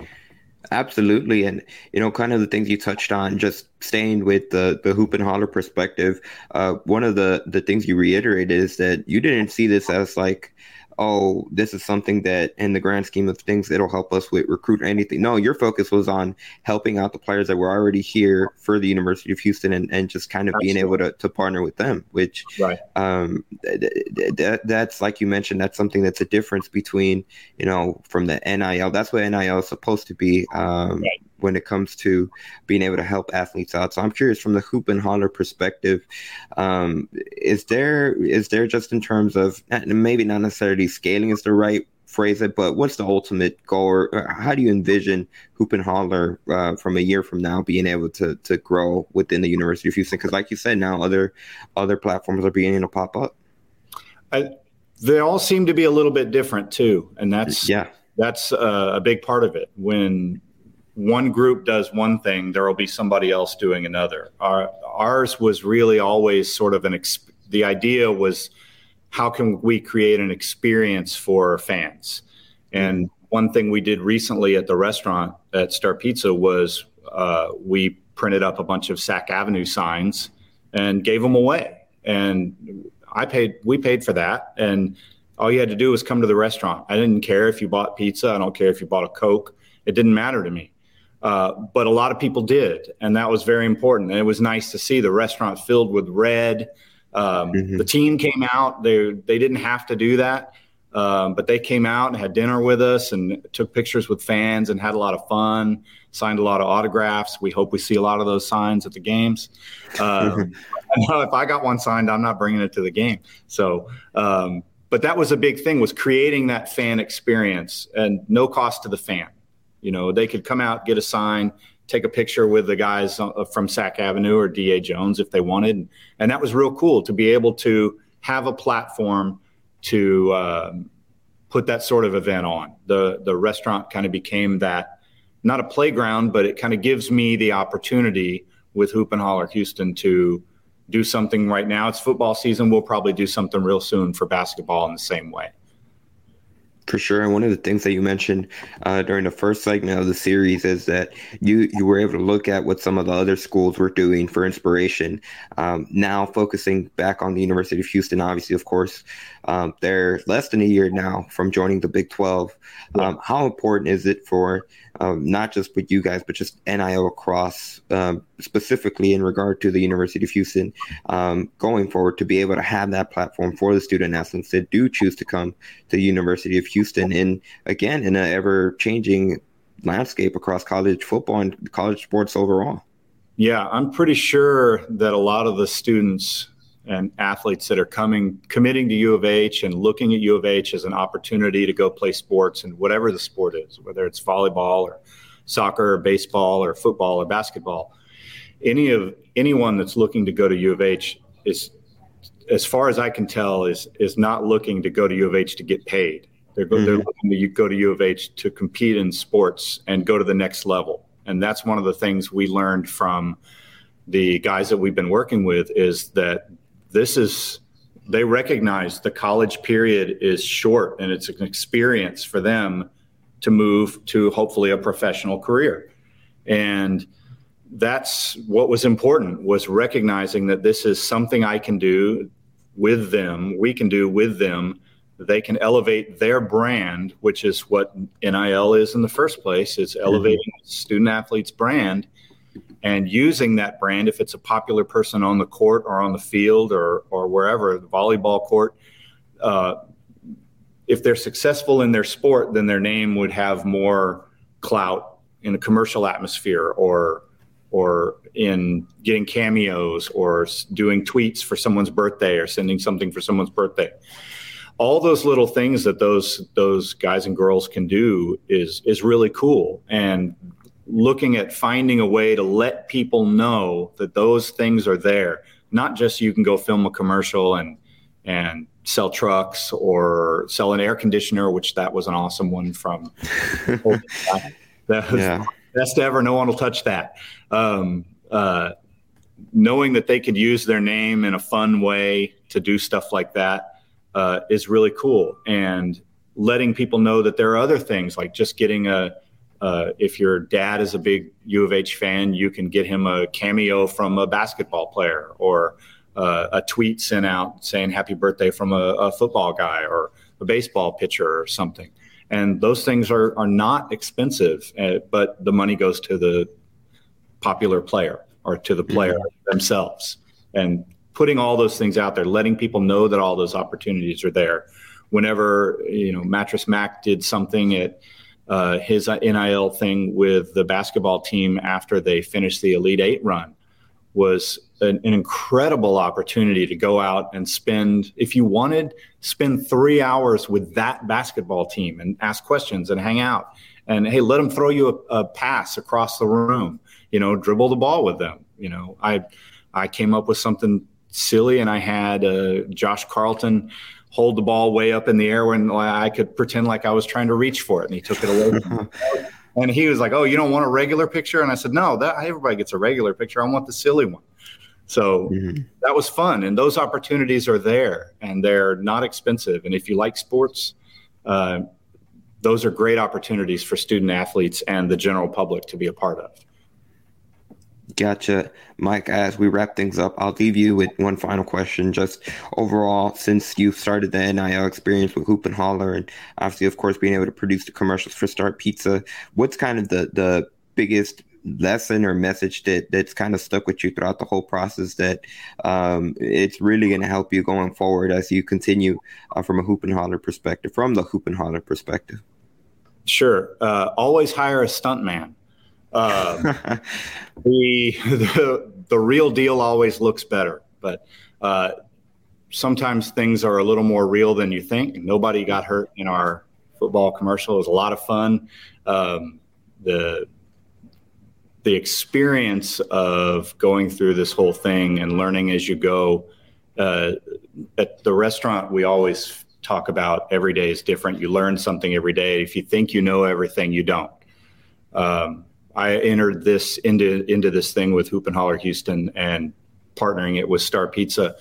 Absolutely. And, you know, kind of the things you touched on, just staying with the, the hoop and holler perspective, uh, one of the, the things you reiterated is that you didn't see this as like oh, this is something that in the grand scheme of things, it'll help us with recruit or anything. No, your focus was on helping out the players that were already here for the University of Houston and, and just kind of Absolutely. being able to, to partner with them, which right. um, th- that's like you mentioned, that's something that's a difference between, you know, from the NIL. That's what NIL is supposed to be. Um, right when it comes to being able to help athletes out. So I'm curious from the hoop and holler perspective, um, is there is there just in terms of maybe not necessarily scaling is the right phrase it, but what's the ultimate goal or how do you envision hoop and holler uh, from a year from now being able to to grow within the University of Houston? Because like you said, now other other platforms are beginning to pop up. I, they all seem to be a little bit different too, and that's yeah that's uh, a big part of it. When one group does one thing, there will be somebody else doing another. Our, ours was really always sort of an. Exp- the idea was, how can we create an experience for fans? And one thing we did recently at the restaurant at Star Pizza was uh, we printed up a bunch of Sac Avenue signs and gave them away. And I paid. We paid for that, and all you had to do was come to the restaurant. I didn't care if you bought pizza. I don't care if you bought a Coke. It didn't matter to me. Uh, but a lot of people did, and that was very important. And it was nice to see the restaurant filled with red. Um, mm-hmm. The team came out; they they didn't have to do that, um, but they came out and had dinner with us and took pictures with fans and had a lot of fun. Signed a lot of autographs. We hope we see a lot of those signs at the games. Um, if I got one signed, I'm not bringing it to the game. So um, but that was a big thing was creating that fan experience and no cost to the fan you know, they could come out, get a sign, take a picture with the guys uh, from Sac Avenue or DA Jones if they wanted. And that was real cool to be able to have a platform to um, put that sort of event on. The, the restaurant kind of became that, not a playground, but it kind of gives me the opportunity with Hoop and Holler Houston to do something right now. It's football season. We'll probably do something real soon for basketball in the same way. For sure, and one of the things that you mentioned uh, during the first segment of the series is that you you were able to look at what some of the other schools were doing for inspiration. Um, now focusing back on the University of Houston, obviously, of course, um, they're less than a year now from joining the Big Twelve. Um, how important is it for um, not just with you guys, but just NIL across, um, specifically in regard to the University of Houston, um, going forward to be able to have that platform for the student athletes that do choose to come to the University of Houston, and again in an ever changing landscape across college football and college sports overall. Yeah, I'm pretty sure that a lot of the students and athletes that are coming, committing to U of H and looking at U of H as an opportunity to go play sports and whatever the sport is, whether it's volleyball or soccer or baseball or football or basketball. Any of anyone that's looking to go to U of H is, as far as I can tell, is is not looking to go to U of H to get paid. They're, go, mm-hmm. they're looking to go to U of H to compete in sports and go to the next level. And that's one of the things we learned from the guys that we've been working with is that this is they recognize the college period is short and it's an experience for them to move to hopefully a professional career and that's what was important was recognizing that this is something i can do with them we can do with them they can elevate their brand which is what nil is in the first place it's mm-hmm. elevating mm-hmm. student athletes brand and using that brand if it's a popular person on the court or on the field or or wherever the volleyball court uh, if they're successful in their sport then their name would have more clout in a commercial atmosphere or or in getting cameos or doing tweets for someone's birthday or sending something for someone's birthday all those little things that those those guys and girls can do is is really cool and looking at finding a way to let people know that those things are there. Not just you can go film a commercial and and sell trucks or sell an air conditioner, which that was an awesome one from. that was yeah. best ever. No one will touch that. Um, uh, knowing that they could use their name in a fun way to do stuff like that uh, is really cool, and letting people know that there are other things like just getting a uh, if your dad is a big U of H fan, you can get him a cameo from a basketball player or uh, a tweet sent out saying happy birthday from a, a, football guy or a baseball pitcher or something. And those things are, are not expensive, uh, but the money goes to the popular player or to the player mm-hmm. themselves. And putting all those things out there, letting people know that all those opportunities are there. Whenever, you know, Mattress Mac did something at uh, his NIL thing with the basketball team after they finished the Elite Eight run was an, an, incredible opportunity to go out and spend, if you wanted, spend three hours with that basketball team and ask questions and hang out. And hey, let them throw you a, a pass across the room. You know, dribble the ball with them. You know, I I came up with something silly, and I had uh, Josh Carlton hold the ball way up in the air when I could pretend like I was trying to reach for it, and he took it away. and he was like, "Oh, you don't want a regular picture?" And I said, "No, that everybody gets a regular picture. I want the silly one." So mm-hmm. that was fun, and those opportunities are there, and they're not expensive. And if you like sports, uh, those are great opportunities for student athletes and the general public to be a part of. Gotcha. Mike, as we wrap things up, I'll leave you with one final question. Just overall, since you've started the NIL experience with Hoop and Holler, and obviously, of course, being able to produce the commercials for Star Pizza, what's kind of the, the biggest lesson or message that that's kind of stuck with you throughout the whole process that um, it's really going to help you going forward as you continue uh, from a hoop and holler perspective, from the hoop and holler perspective? Sure. Uh, always hire a stuntman. Um, the, the the real deal always looks better, but uh, sometimes things are a little more real than you think. Nobody got hurt in our football commercial. It was a lot of fun. Um, the the experience of going through this whole thing and learning as you go. Uh, at the restaurant, we always talk about every day is different. You learn something every day. If you think you know everything, you don't. Um, I entered this into into this thing with Hoop and Holler Houston and partnering it with Star Pizza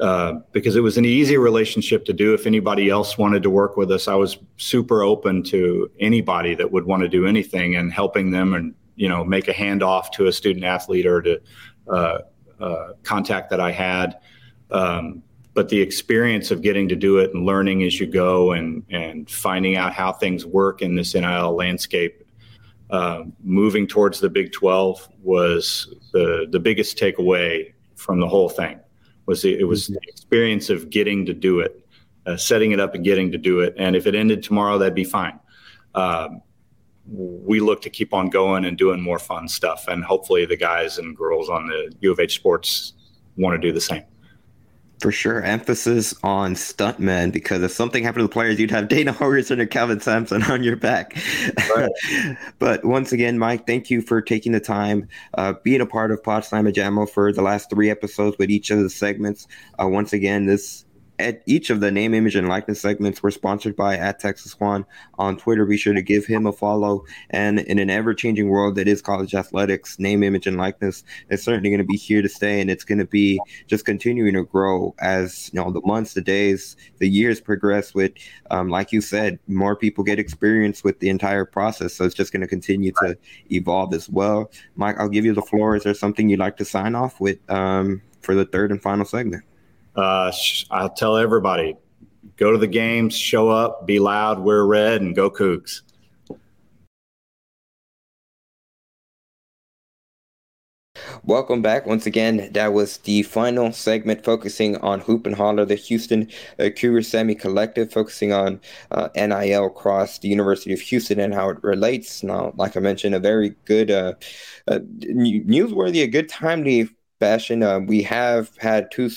uh, because it was an easy relationship to do. If anybody else wanted to work with us, I was super open to anybody that would want to do anything and helping them and you know make a handoff to a student athlete or to uh, uh, contact that I had. Um, but the experience of getting to do it and learning as you go and and finding out how things work in this NIL landscape uh, moving towards the Big 12 was the the biggest takeaway from the whole thing. Was the, it was the mm-hmm. experience of getting to do it, uh, setting it up and getting to do it. And if it ended tomorrow, that'd be fine. Um, we look to keep on going and doing more fun stuff, and hopefully the guys and girls on the U of H sports want to do the same. For sure. Emphasis on stuntmen because if something happened to the players, you'd have Dana Holgorsen or Kelvin Sampson on your back. Right. but once again, Mike, thank you for taking the time, uh, being a part of Pod Slamma Jammo for the last three episodes with each of the segments. Uh, once again, this at each of the name, image, and likeness segments were sponsored by at Texas Juan on Twitter. Be sure to give him a follow. And in an ever changing world that is college athletics, name, image, and likeness is certainly going to be here to stay, and it's going to be just continuing to grow as you know the months, the days, the years progress. With, um, like you said, more people get experience with the entire process, so it's just going to continue to evolve as well. Mike, I'll give you the floor. Is there something you'd like to sign off with um, for the third and final segment? Uh, I'll tell everybody go to the games, show up, be loud, wear red, and go Cougs. Welcome back. Once again, that was the final segment focusing on Hoop and Holler, the Houston uh, Cougar Semi Collective, focusing on uh, NIL across the University of Houston and how it relates. Now, like I mentioned, a very good, uh, uh, newsworthy, a good timely fashion. Uh, we have had two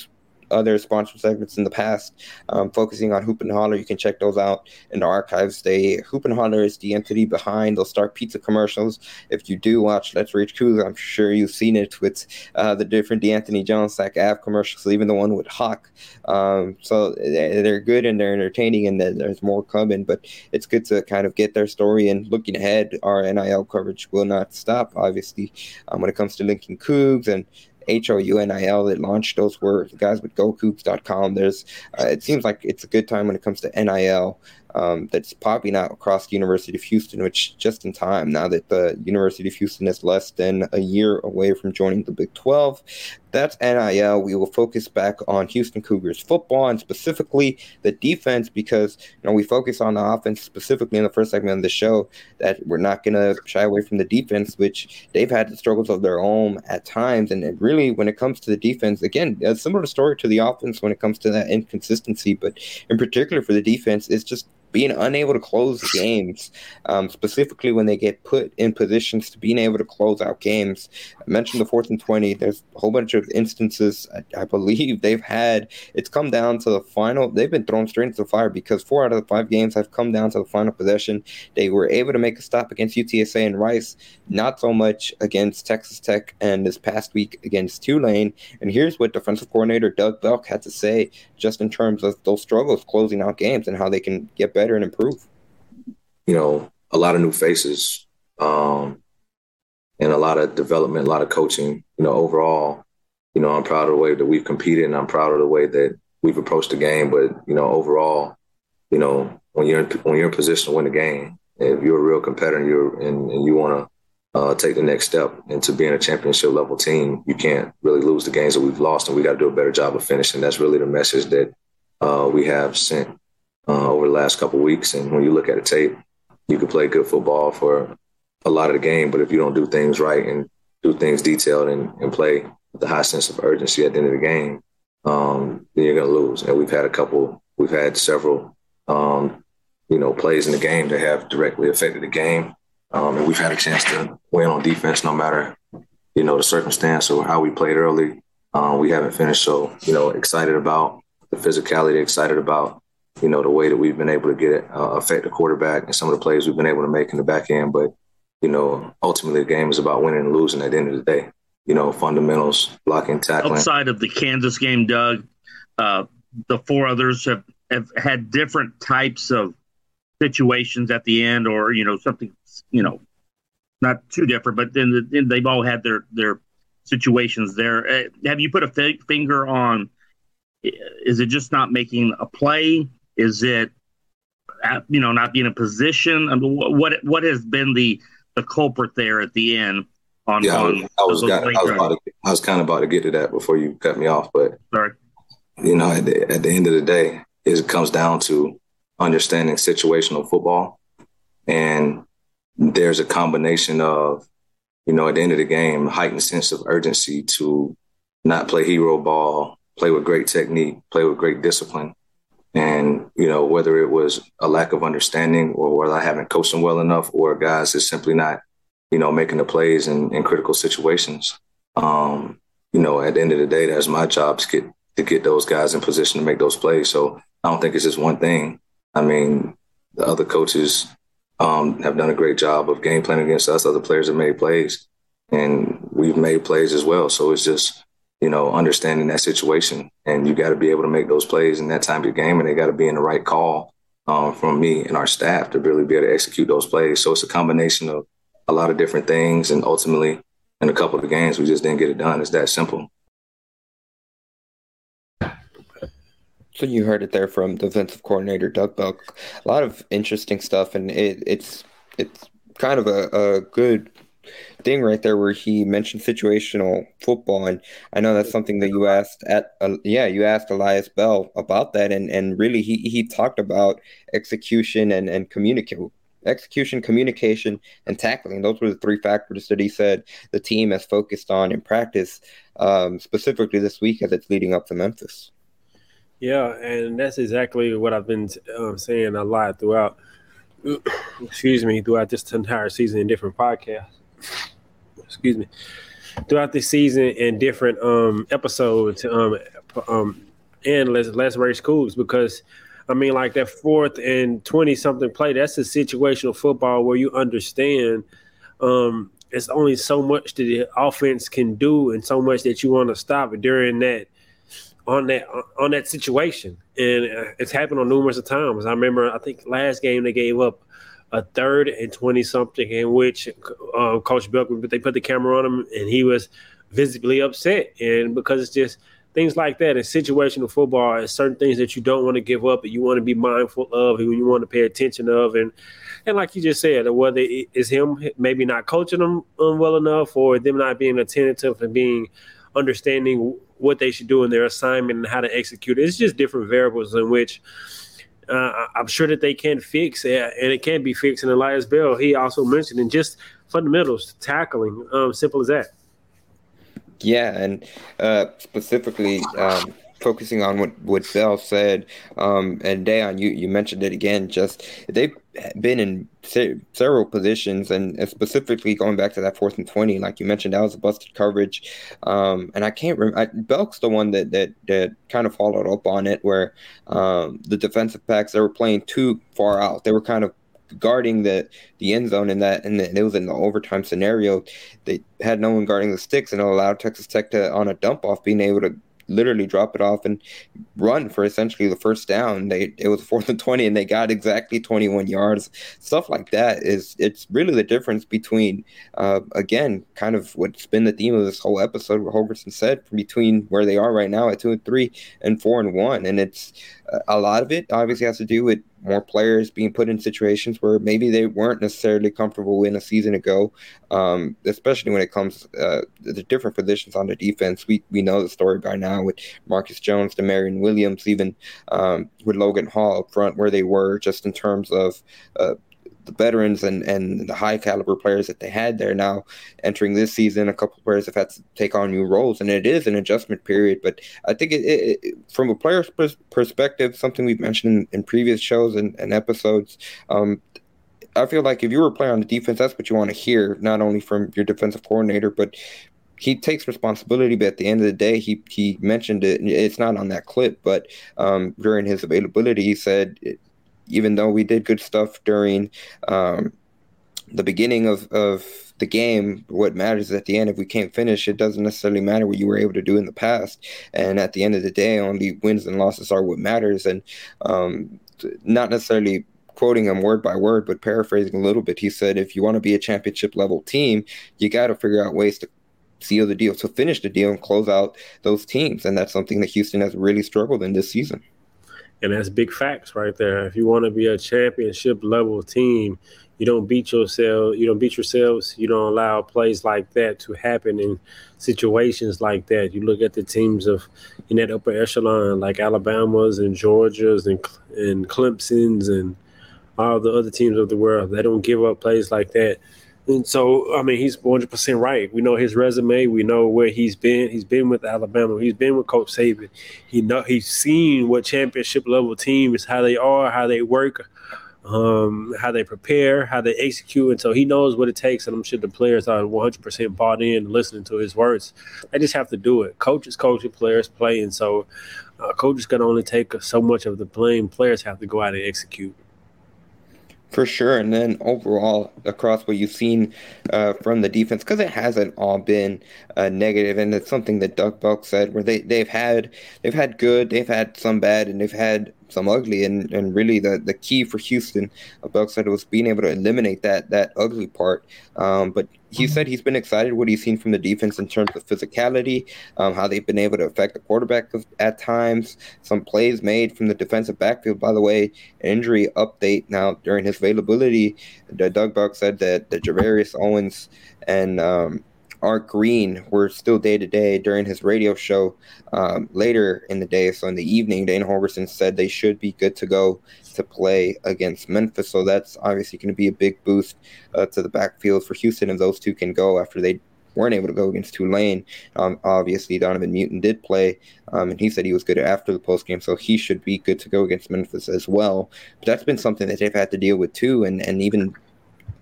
other sponsored segments in the past, um, focusing on Hoop and Holler. You can check those out in the archives. They Hoop and Holler is the entity behind those Star Pizza commercials. If you do watch Let's Reach Cougar, I'm sure you've seen it with uh, the different D'Anthony Jones Sac Ave commercials, even the one with Hawk. Um, so they're good and they're entertaining, and there's more coming. But it's good to kind of get their story and looking ahead. Our NIL coverage will not stop, obviously, um, when it comes to linking Cougs and H O U N I L that launched those were the guys with GoCougs.com. There's, uh, it seems like it's a good time when it comes to NIL um, that's popping out across the University of Houston, which just in time now that the University of Houston is less than a year away from joining the Big 12. That's NIL. We will focus back on Houston Cougars football and specifically the defense because you know we focus on the offense specifically in the first segment of the show. That we're not going to shy away from the defense, which they've had the struggles of their own at times. And really, when it comes to the defense, again, a similar story to the offense when it comes to that inconsistency, but in particular for the defense, it's just being unable to close games, um, specifically when they get put in positions to being able to close out games. I mentioned the fourth and 20. There's a whole bunch of instances I, I, believe they've had. It's come down to the final. They've been thrown straight into the fire because four out of the five games have come down to the final possession. They were able to make a stop against UTSA and Rice, not so much against Texas Tech and this past week against Tulane. And here's what defensive coordinator Doug Belk had to say just in terms of those struggles closing out games and how they can get better better and improve? You know, a lot of new faces, um, and a lot of development, a lot of coaching. You know, overall, you know, I'm proud of the way that we've competed, and I'm proud of the way that we've approached the game. But you know, overall, you know, when you're in, when you're in position to win the game, if you're a real competitor and you're and, and you want to uh, take the next step into being a championship level team, you can't really lose the games that we've lost, and we got to do a better job of finishing. That's really the message that uh, we have sent uh, over the last couple weeks. And when you look at the tape, you can play good football for a lot of the game, but if you don't do things right and do things detailed and, and play with a high sense of urgency at the end of the game, um, then you're going to lose. And we've had a couple, we've had several, um, you know, plays in the game that have directly affected the game. Um, and we've had a chance to win on defense no matter, you know, the circumstance or how we played early. Um, we haven't finished. So, you know, excited about the physicality, excited about you know, the way that we've been able to get it, uh, affect the quarterback and some of the plays we've been able to make in the back end. But, you know, ultimately the game is about winning and losing at the end of the day. You know, fundamentals, blocking, tackling. Outside of the Kansas game, Doug, uh, the four others have, have had different types of situations at the end or, you know, something, you know, not too different, but then, the, then they've all had their, their situations there. Uh, have you put a f- finger on, is it just not making a play? Is it, uh, you know, not being a position? I mean, what what has been the the culprit there at the end? On, yeah, on I was, got, I was, about to, I was kind of about to get to that before you cut me off, but sorry. You know, at the, at the end of the day, it comes down to understanding situational football, and there's a combination of, you know, at the end of the game, heightened sense of urgency to not play hero ball, play with great technique, play with great discipline, and, you know, whether it was a lack of understanding or whether I haven't coached them well enough or guys is simply not, you know, making the plays in, in critical situations. Um, you know, at the end of the day, that's my job to get to get those guys in position to make those plays. So I don't think it's just one thing. I mean, the other coaches um, have done a great job of game planning against us. Other players have made plays, and we've made plays as well. So it's just you know, understanding that situation. And you got to be able to make those plays in that time of your game, and they got to be in the right call um, from me and our staff to really be able to execute those plays. So it's a combination of a lot of different things, and ultimately, in a couple of games, we just didn't get it done. It's that simple. So you heard it there from defensive coordinator Doug Belk. A lot of interesting stuff, and it, it's it's kind of a, a good thing right there where he mentioned situational football, and I know that's something that you asked at uh, yeah you asked Elias Bell about that, and and really he he talked about execution and and communicate execution, communication, and tackling. Those were the three factors that he said the team has focused on in practice, um, specifically this week as it's leading up to Memphis. Yeah, and that's exactly what I've been um, saying a lot throughout. Excuse me, throughout this entire season in different podcasts. Excuse me, throughout the season in different um, episodes um, um, and less less race schools because I mean, like that fourth and twenty something play. That's a situational football where you understand um, it's only so much that the offense can do and so much that you want to stop during that on that on that situation, and uh, it's happened on numerous times. I remember, I think last game they gave up a third and twenty something, in which uh, Coach Belkman, they put the camera on him, and he was visibly upset, and because it's just things like that in situational football is certain things that you don't want to give up that you want to be mindful of and you want to pay attention of and and like you just said whether it's him maybe not coaching them well enough or them not being attentive and being understanding what they should do in their assignment and how to execute it. It's just different variables in which uh, I'm sure that they can fix, it, and it can be fixed. And Elias Bell, he also mentioned, in just fundamentals, tackling, um, simple as that. Yeah, and uh, specifically, um, focusing on what what Bell said, um, and Dayon, you you mentioned it again. Just they've been in se- several positions, and, specifically going back to that fourth and twenty, like you mentioned, that was a busted coverage. Um, and I can't remember. Belk's the one that that that kind of followed up on it, where um, the defensive backs they were playing too far out. They were kind of guarding the the end zone in that and it was in the overtime scenario they had no one guarding the sticks and it allowed texas tech to on a dump off being able to literally drop it off and run for essentially the first down. They it was fourth and twenty, and they got exactly twenty one yards. Stuff like that is it's really the difference between uh, again kind of what's been the theme of this whole episode. What Holgorsen said between where they are right now at two and three and four and one, and it's a lot of it obviously has to do with more players being put in situations where maybe they weren't necessarily comfortable in a season ago, um, especially when it comes uh, the different positions on the defense. We we know the story by now with Marcus Jones, Damarion Williams, even um, with Logan Hall up front, where they were just in terms of uh, the veterans and, and the high caliber players that they had there now entering this season a couple players have had to take on new roles and it is an adjustment period but i think it, it, from a player's perspective something we've mentioned in, in previous shows and, and episodes um, i feel like if you were playing on the defense that's what you want to hear not only from your defensive coordinator but he takes responsibility, but at the end of the day, he he mentioned it. It's not on that clip, but um, during his availability, he said even though we did good stuff during um, the beginning of, of the game, what matters at the end, if we can't finish, it doesn't necessarily matter what you were able to do in the past. And at the end of the day, only wins and losses are what matters. And um, not necessarily quoting him word by word, but paraphrasing a little bit, he said, if you want to be a championship level team, you got to figure out ways to seal the deal, to finish the deal and close out those teams. And that's something that Houston has really struggled in this season. And that's big facts right there. If you want to be a championship level team, you don't beat yourself. You don't beat yourselves. You don't allow plays like that to happen in situations like that. You look at the teams of in that upper echelon, like Alabama's and Georgia's and and Clemson's and all the other teams of the world. They don't give up plays like that and so, I mean, he's 100% right. We know his resume. We know where he's been. He's been with Alabama. He's been with Coach Saban. He know he's seen what championship level teams, how they are, how they work, um, how they prepare, how they execute. And so he knows what it takes. And I'm sure the players are 100% bought in, listening to his words. They just have to do it. Coaches coaching, players play. And so uh, coaches can only take so much of the blame. Players have to go out and execute. For sure. And then overall, across what you've seen uh, from the defense, because it hasn't all been uh, negative, and it's something that Doug Belk said, where they, they've had they've had good, they've had some bad, and they've had some ugly. And, and really, the, the key for Houston, uh, Belk said, was being able to eliminate that that ugly part. Um, but he said he's been excited what he's seen from the defense in terms of physicality, um, how they've been able to affect the quarterback at times, some plays made from the defensive backfield. By the way, injury update now during his availability, Doug Belk said that the Gervarrius Owens and um, Art Green were still day to day during his radio show um, later in the day. So in the evening, Dana Holgorsen said they should be good to go to play against Memphis. So that's obviously going to be a big boost uh, to the backfield for Houston if those two can go after they weren't able to go against Tulane. Um, obviously, Donovan Newton did play, um, and he said he was good after the post game, so he should be good to go against Memphis as well. But that's been something that they've had to deal with too, and and even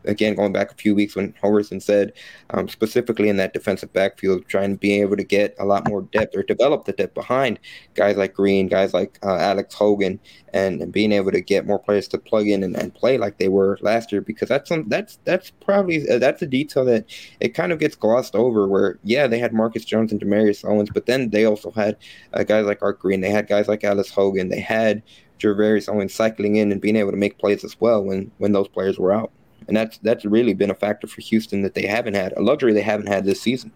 again, going back a few weeks when Holgorsen said, um, specifically in that defensive backfield, trying to be able to get a lot more depth or develop the depth behind guys like Green, guys like uh, Alex Hogan, and, and, being able to get more players to plug in and, and play like they were last year. Because that's some, that's that's probably uh, that's a detail that it kind of gets glossed over. Where yeah, they had Marcus Jones and Demaryius Owens, but then they also had uh, guys like Art Green, they had guys like Alex Hogan, they had Gervarrius Owens cycling in and being able to make plays as well when when those players were out and that's that's really been a factor for Houston that they haven't had a luxury they haven't had this season.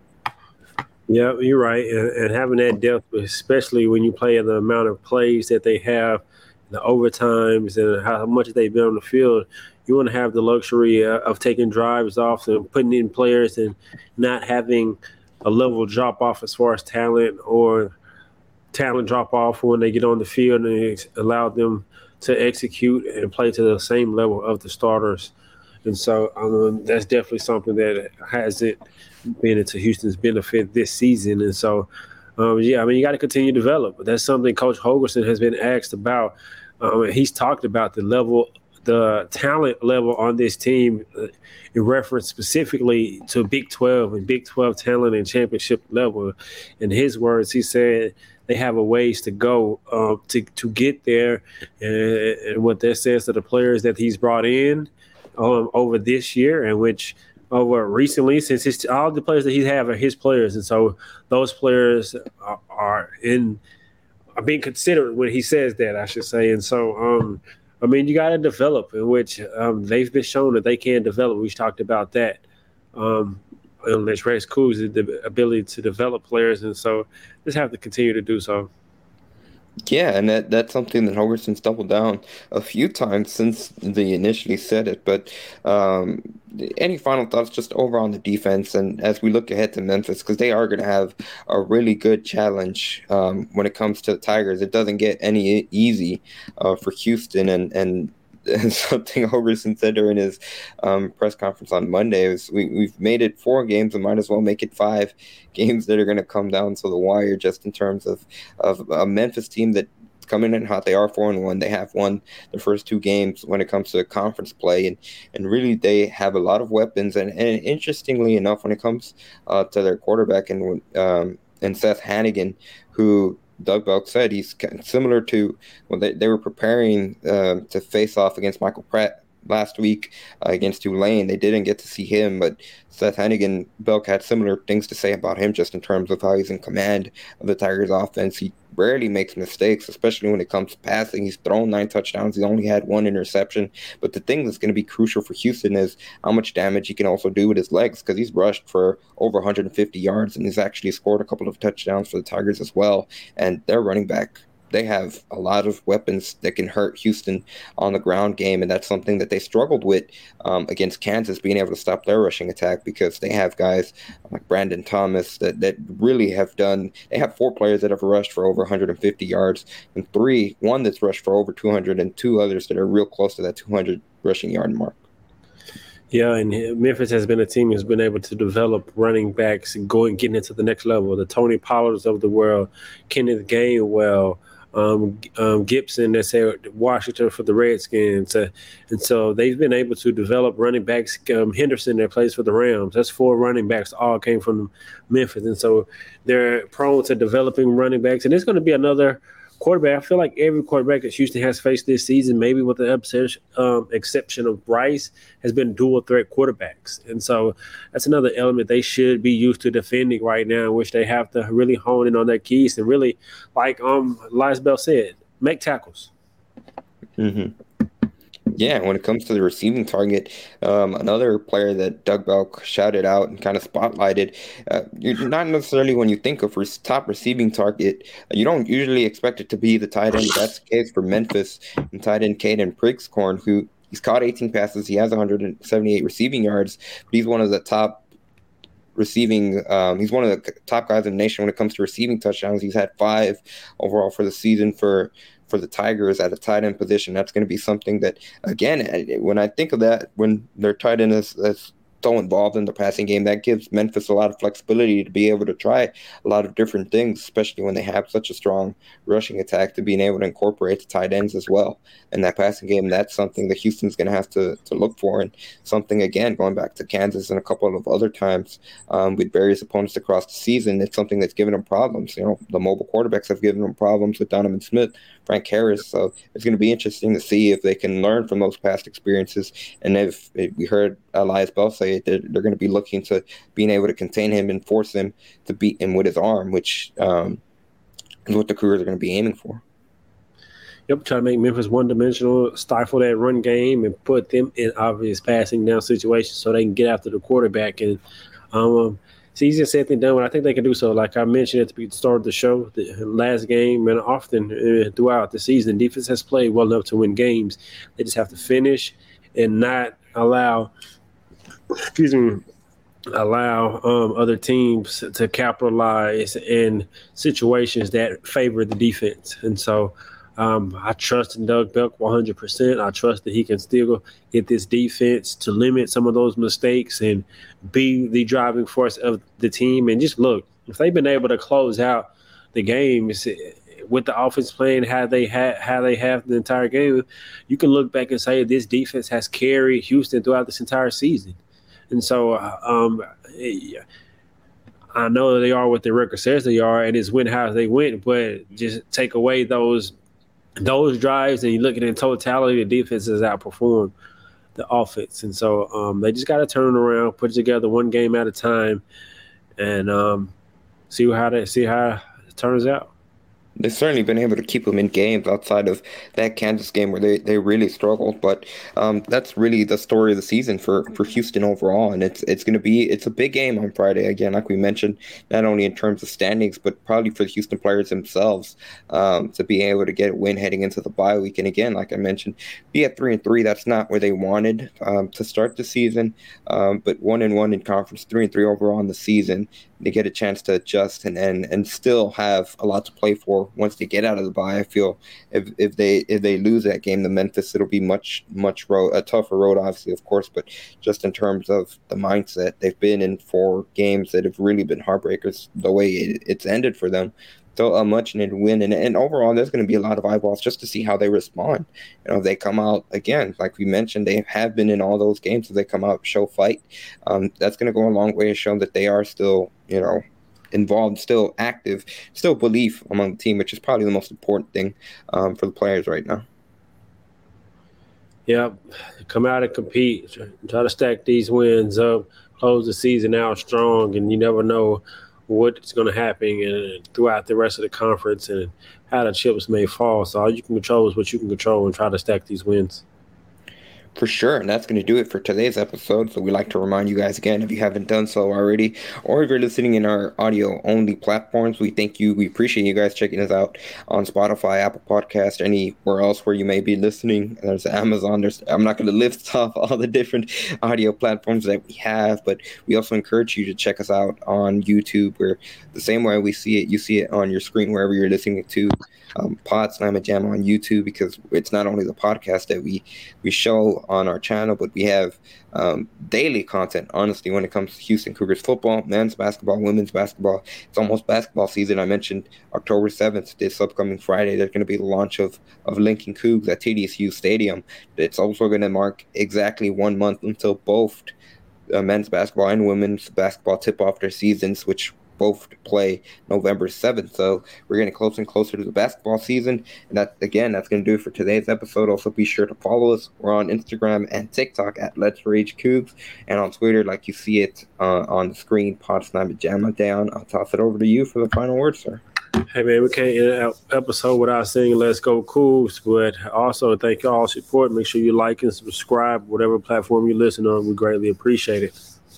Yeah, you're right, and, and having that depth, especially when you play the amount of plays that they have, the overtimes, and how much they've been on the field, you want to have the luxury uh, of taking drives off and putting in players and not having a level drop off as far as talent or talent drop off when they get on the field and allow them to execute and play to the same level of the starters and so um, that's definitely something that hasn't been into Houston's benefit this season. And so, um, yeah, I mean, you got to continue to develop. But that's something Coach Holgorsen has been asked about. Um, he's talked about the level, the talent level on this team uh, in reference specifically to Big 12 and Big 12 talent and championship level. In his words, he said they have a ways to go uh, to, to get there. And, and what that says to the players that he's brought in – um, over this year, and which over recently, since his, all the players that he have are his players, and so those players are, are in are being considered when he says that, I should say. And so, um, I mean, you got to develop, in which um, they've been shown that they can develop. We've talked about that. Um, Rich Rex Coos, the ability to develop players, and so just have to continue to do so. Yeah, and that that's something that Holgorsen's doubled down a few times since they initially said it. But um, any final thoughts just over on the defense and as we look ahead to Memphis because they are going to have a really good challenge um, when it comes to the Tigers. It doesn't get any easy uh, for Houston and and something Holgorsen said during his um, press conference on Monday was we, we've made it four games and might as well make it five games that are going to come down to the wire just in terms of, of a Memphis team that coming in hot. They are four and one. They have won the first two games when it comes to conference play, and and really they have a lot of weapons. And, and interestingly enough, when it comes uh, to their quarterback and um, and Seth Henigan who Doug Belk said he's similar to when they, they were preparing uh, to face off against Michael Pratt last week uh, against Tulane. They didn't get to see him, but Seth Henigan, Belk had similar things to say about him just in terms of how he's in command of the Tigers offense. He rarely makes mistakes, especially when it comes to passing. He's thrown nine touchdowns. He's only had one interception. But the thing that's going to be crucial for Houston is how much damage he can also do with his legs because he's rushed for over 150 yards and he's actually scored a couple of touchdowns for the Tigers as well. And their running back they have a lot of weapons that can hurt Houston on the ground game, and that's something that they struggled with um, against Kansas, being able to stop their rushing attack because they have guys like Brandon Thomas that, that really have done. They have four players that have rushed for over 150 yards, and three, one that's rushed for over 200, and two others that are real close to that 200 rushing yard mark. Yeah, and Memphis has been a team who's been able to develop running backs and going getting into the next level. The Tony Pollards of the world, Kenneth Gainwell, um, um, Gibson that's at Washington for the Redskins. Uh, and so they've been able to develop running backs. Um, Henderson that plays for the Rams. That's four running backs all came from Memphis. And so they're prone to developing running backs. And it's going to be another quarterback. I feel like every quarterback that Houston has faced this season, maybe with the um, exception of Bryce, has been dual threat quarterbacks, and so that's another element they should be used to defending right now, which they have to really hone in on their keys and really, like um Elias Bell said, make tackles. Mm-hmm. Yeah, when it comes to the receiving target, um, another player that Doug Belk shouted out and kind of spotlighted, uh, not necessarily when you think of top receiving target, you don't usually expect it to be the tight end. That's the case for Memphis and tight end Caden Prieskorn, who he's caught 18 passes, he has 178 receiving yards, but he's one of the top receiving. Um, he's one of the top guys in the nation when it comes to receiving touchdowns. He's had five overall for the season for for the Tigers at a tight end position. That's going to be something that, again, when I think of that, when their tight end is, is so involved in the passing game. That gives Memphis a lot of flexibility to be able to try a lot of different things, especially when they have such a strong rushing attack to being able to incorporate the tight ends as well. in that passing game, that's something that Houston's going to have to, to look for. And something, again, going back to Kansas and a couple of other times um, with various opponents across the season, it's something that's given them problems. You know, the mobile quarterbacks have given them problems with Donovan Smith, Frank Harris. So it's going to be interesting to see if they can learn from those past experiences. And if, if we heard Elias Bell they're, they're going to be looking to being able to contain him and force him to beat him with his arm, which um, is what the Cougars are going to be aiming for. Yep, try to make Memphis one dimensional, stifle that run game, and put them in obvious passing down situations so they can get after the quarterback. And um, it's easier said than done, but I think they can do so. Like I mentioned at the start of the show, the last game and often uh, throughout the season, defense has played well enough to win games. They just have to finish and not allow excuse me, allow um, other teams to capitalize in situations that favor the defense. And so um, I trust in Doug Belk 100%. I trust that he can still get this defense to limit some of those mistakes and be the driving force of the team. And just look, if they've been able to close out the games with the offense playing how they had how they have the entire game, you can look back and say this defense has carried Houston throughout this entire season. And so, um, I know they are what the record says they are, and it's win how they went. But just take away those those drives, and you look at it in totality, the defense has outperformed the offense, and so um, they just got to turn around, put it together one game at a time, and um, see how they see how it turns out they've certainly been able to keep them in games outside of that Kansas game where they, they really struggled. But um, that's really the story of the season for, for Houston overall. And it's it's going to be it's a big game on Friday again, like we mentioned, not only in terms of standings, but probably for the Houston players themselves um, to be able to get a win heading into the bye week. And again, like I mentioned, be at three and three. That's not where they wanted um, to start the season, um, but one and one in conference, three and three overall in the season they get a chance to adjust and, and and still have a lot to play for once they get out of the bye. I feel if, if they if they lose that game to Memphis, it'll be much much road a tougher road, obviously, of course, but just in terms of the mindset they've been in four games that have really been heartbreakers. The way it, it's ended for them, so a much needed win. And, and overall, there's going to be a lot of eyeballs just to see how they respond. You know, they come out again, like we mentioned, they have been in all those games. So they come out, show fight. Um, that's going to go a long way to show that they are still, you know, involved, still active, still belief among the team, which is probably the most important thing um, for the players right now. Yep, come out and compete. Try to stack these wins up, close the season out strong, and you never know what's going to happen and throughout the rest of the conference and how the chips may fall. So all you can control is what you can control and try to stack these wins. For sure. And that's going to do it for today's episode. So we like to remind you guys again, if you haven't done so already, or if you're listening in our audio only platforms, we thank you. We appreciate you guys checking us out on Spotify, Apple Podcast, anywhere else where you may be listening. There's Amazon. There's I'm not going to list off all the different audio platforms that we have, but we also encourage you to check us out on YouTube where the same way we see it, you see it on your screen wherever you're listening to um, Pod Slam Jam on YouTube because it's not only the podcast that we we show on our channel, but we have um, daily content. Honestly, when it comes to Houston Cougars football, men's basketball, women's basketball, it's almost basketball season. I mentioned October seventh, this upcoming Friday. There's going to be the launch of of Linking Cougs at TDECU Stadium. It's also going to mark exactly one month until both uh, men's basketball and women's basketball tip off their seasons, which both play November 7th. So we're getting closer and closer to the basketball season. And that, again, that's going to do it for today's episode. Also, be sure to follow us. We're on Instagram and TikTok at Let's Rage Coogs and on Twitter, like you see it uh, on the screen, Pod Sniper Jamma Down. I'll toss it over to you for the final word, sir. Hey man, we can't end an episode without saying "Let's go Cougs," but also thank you all support. Make sure you like and subscribe, whatever platform you listen on. We greatly appreciate it.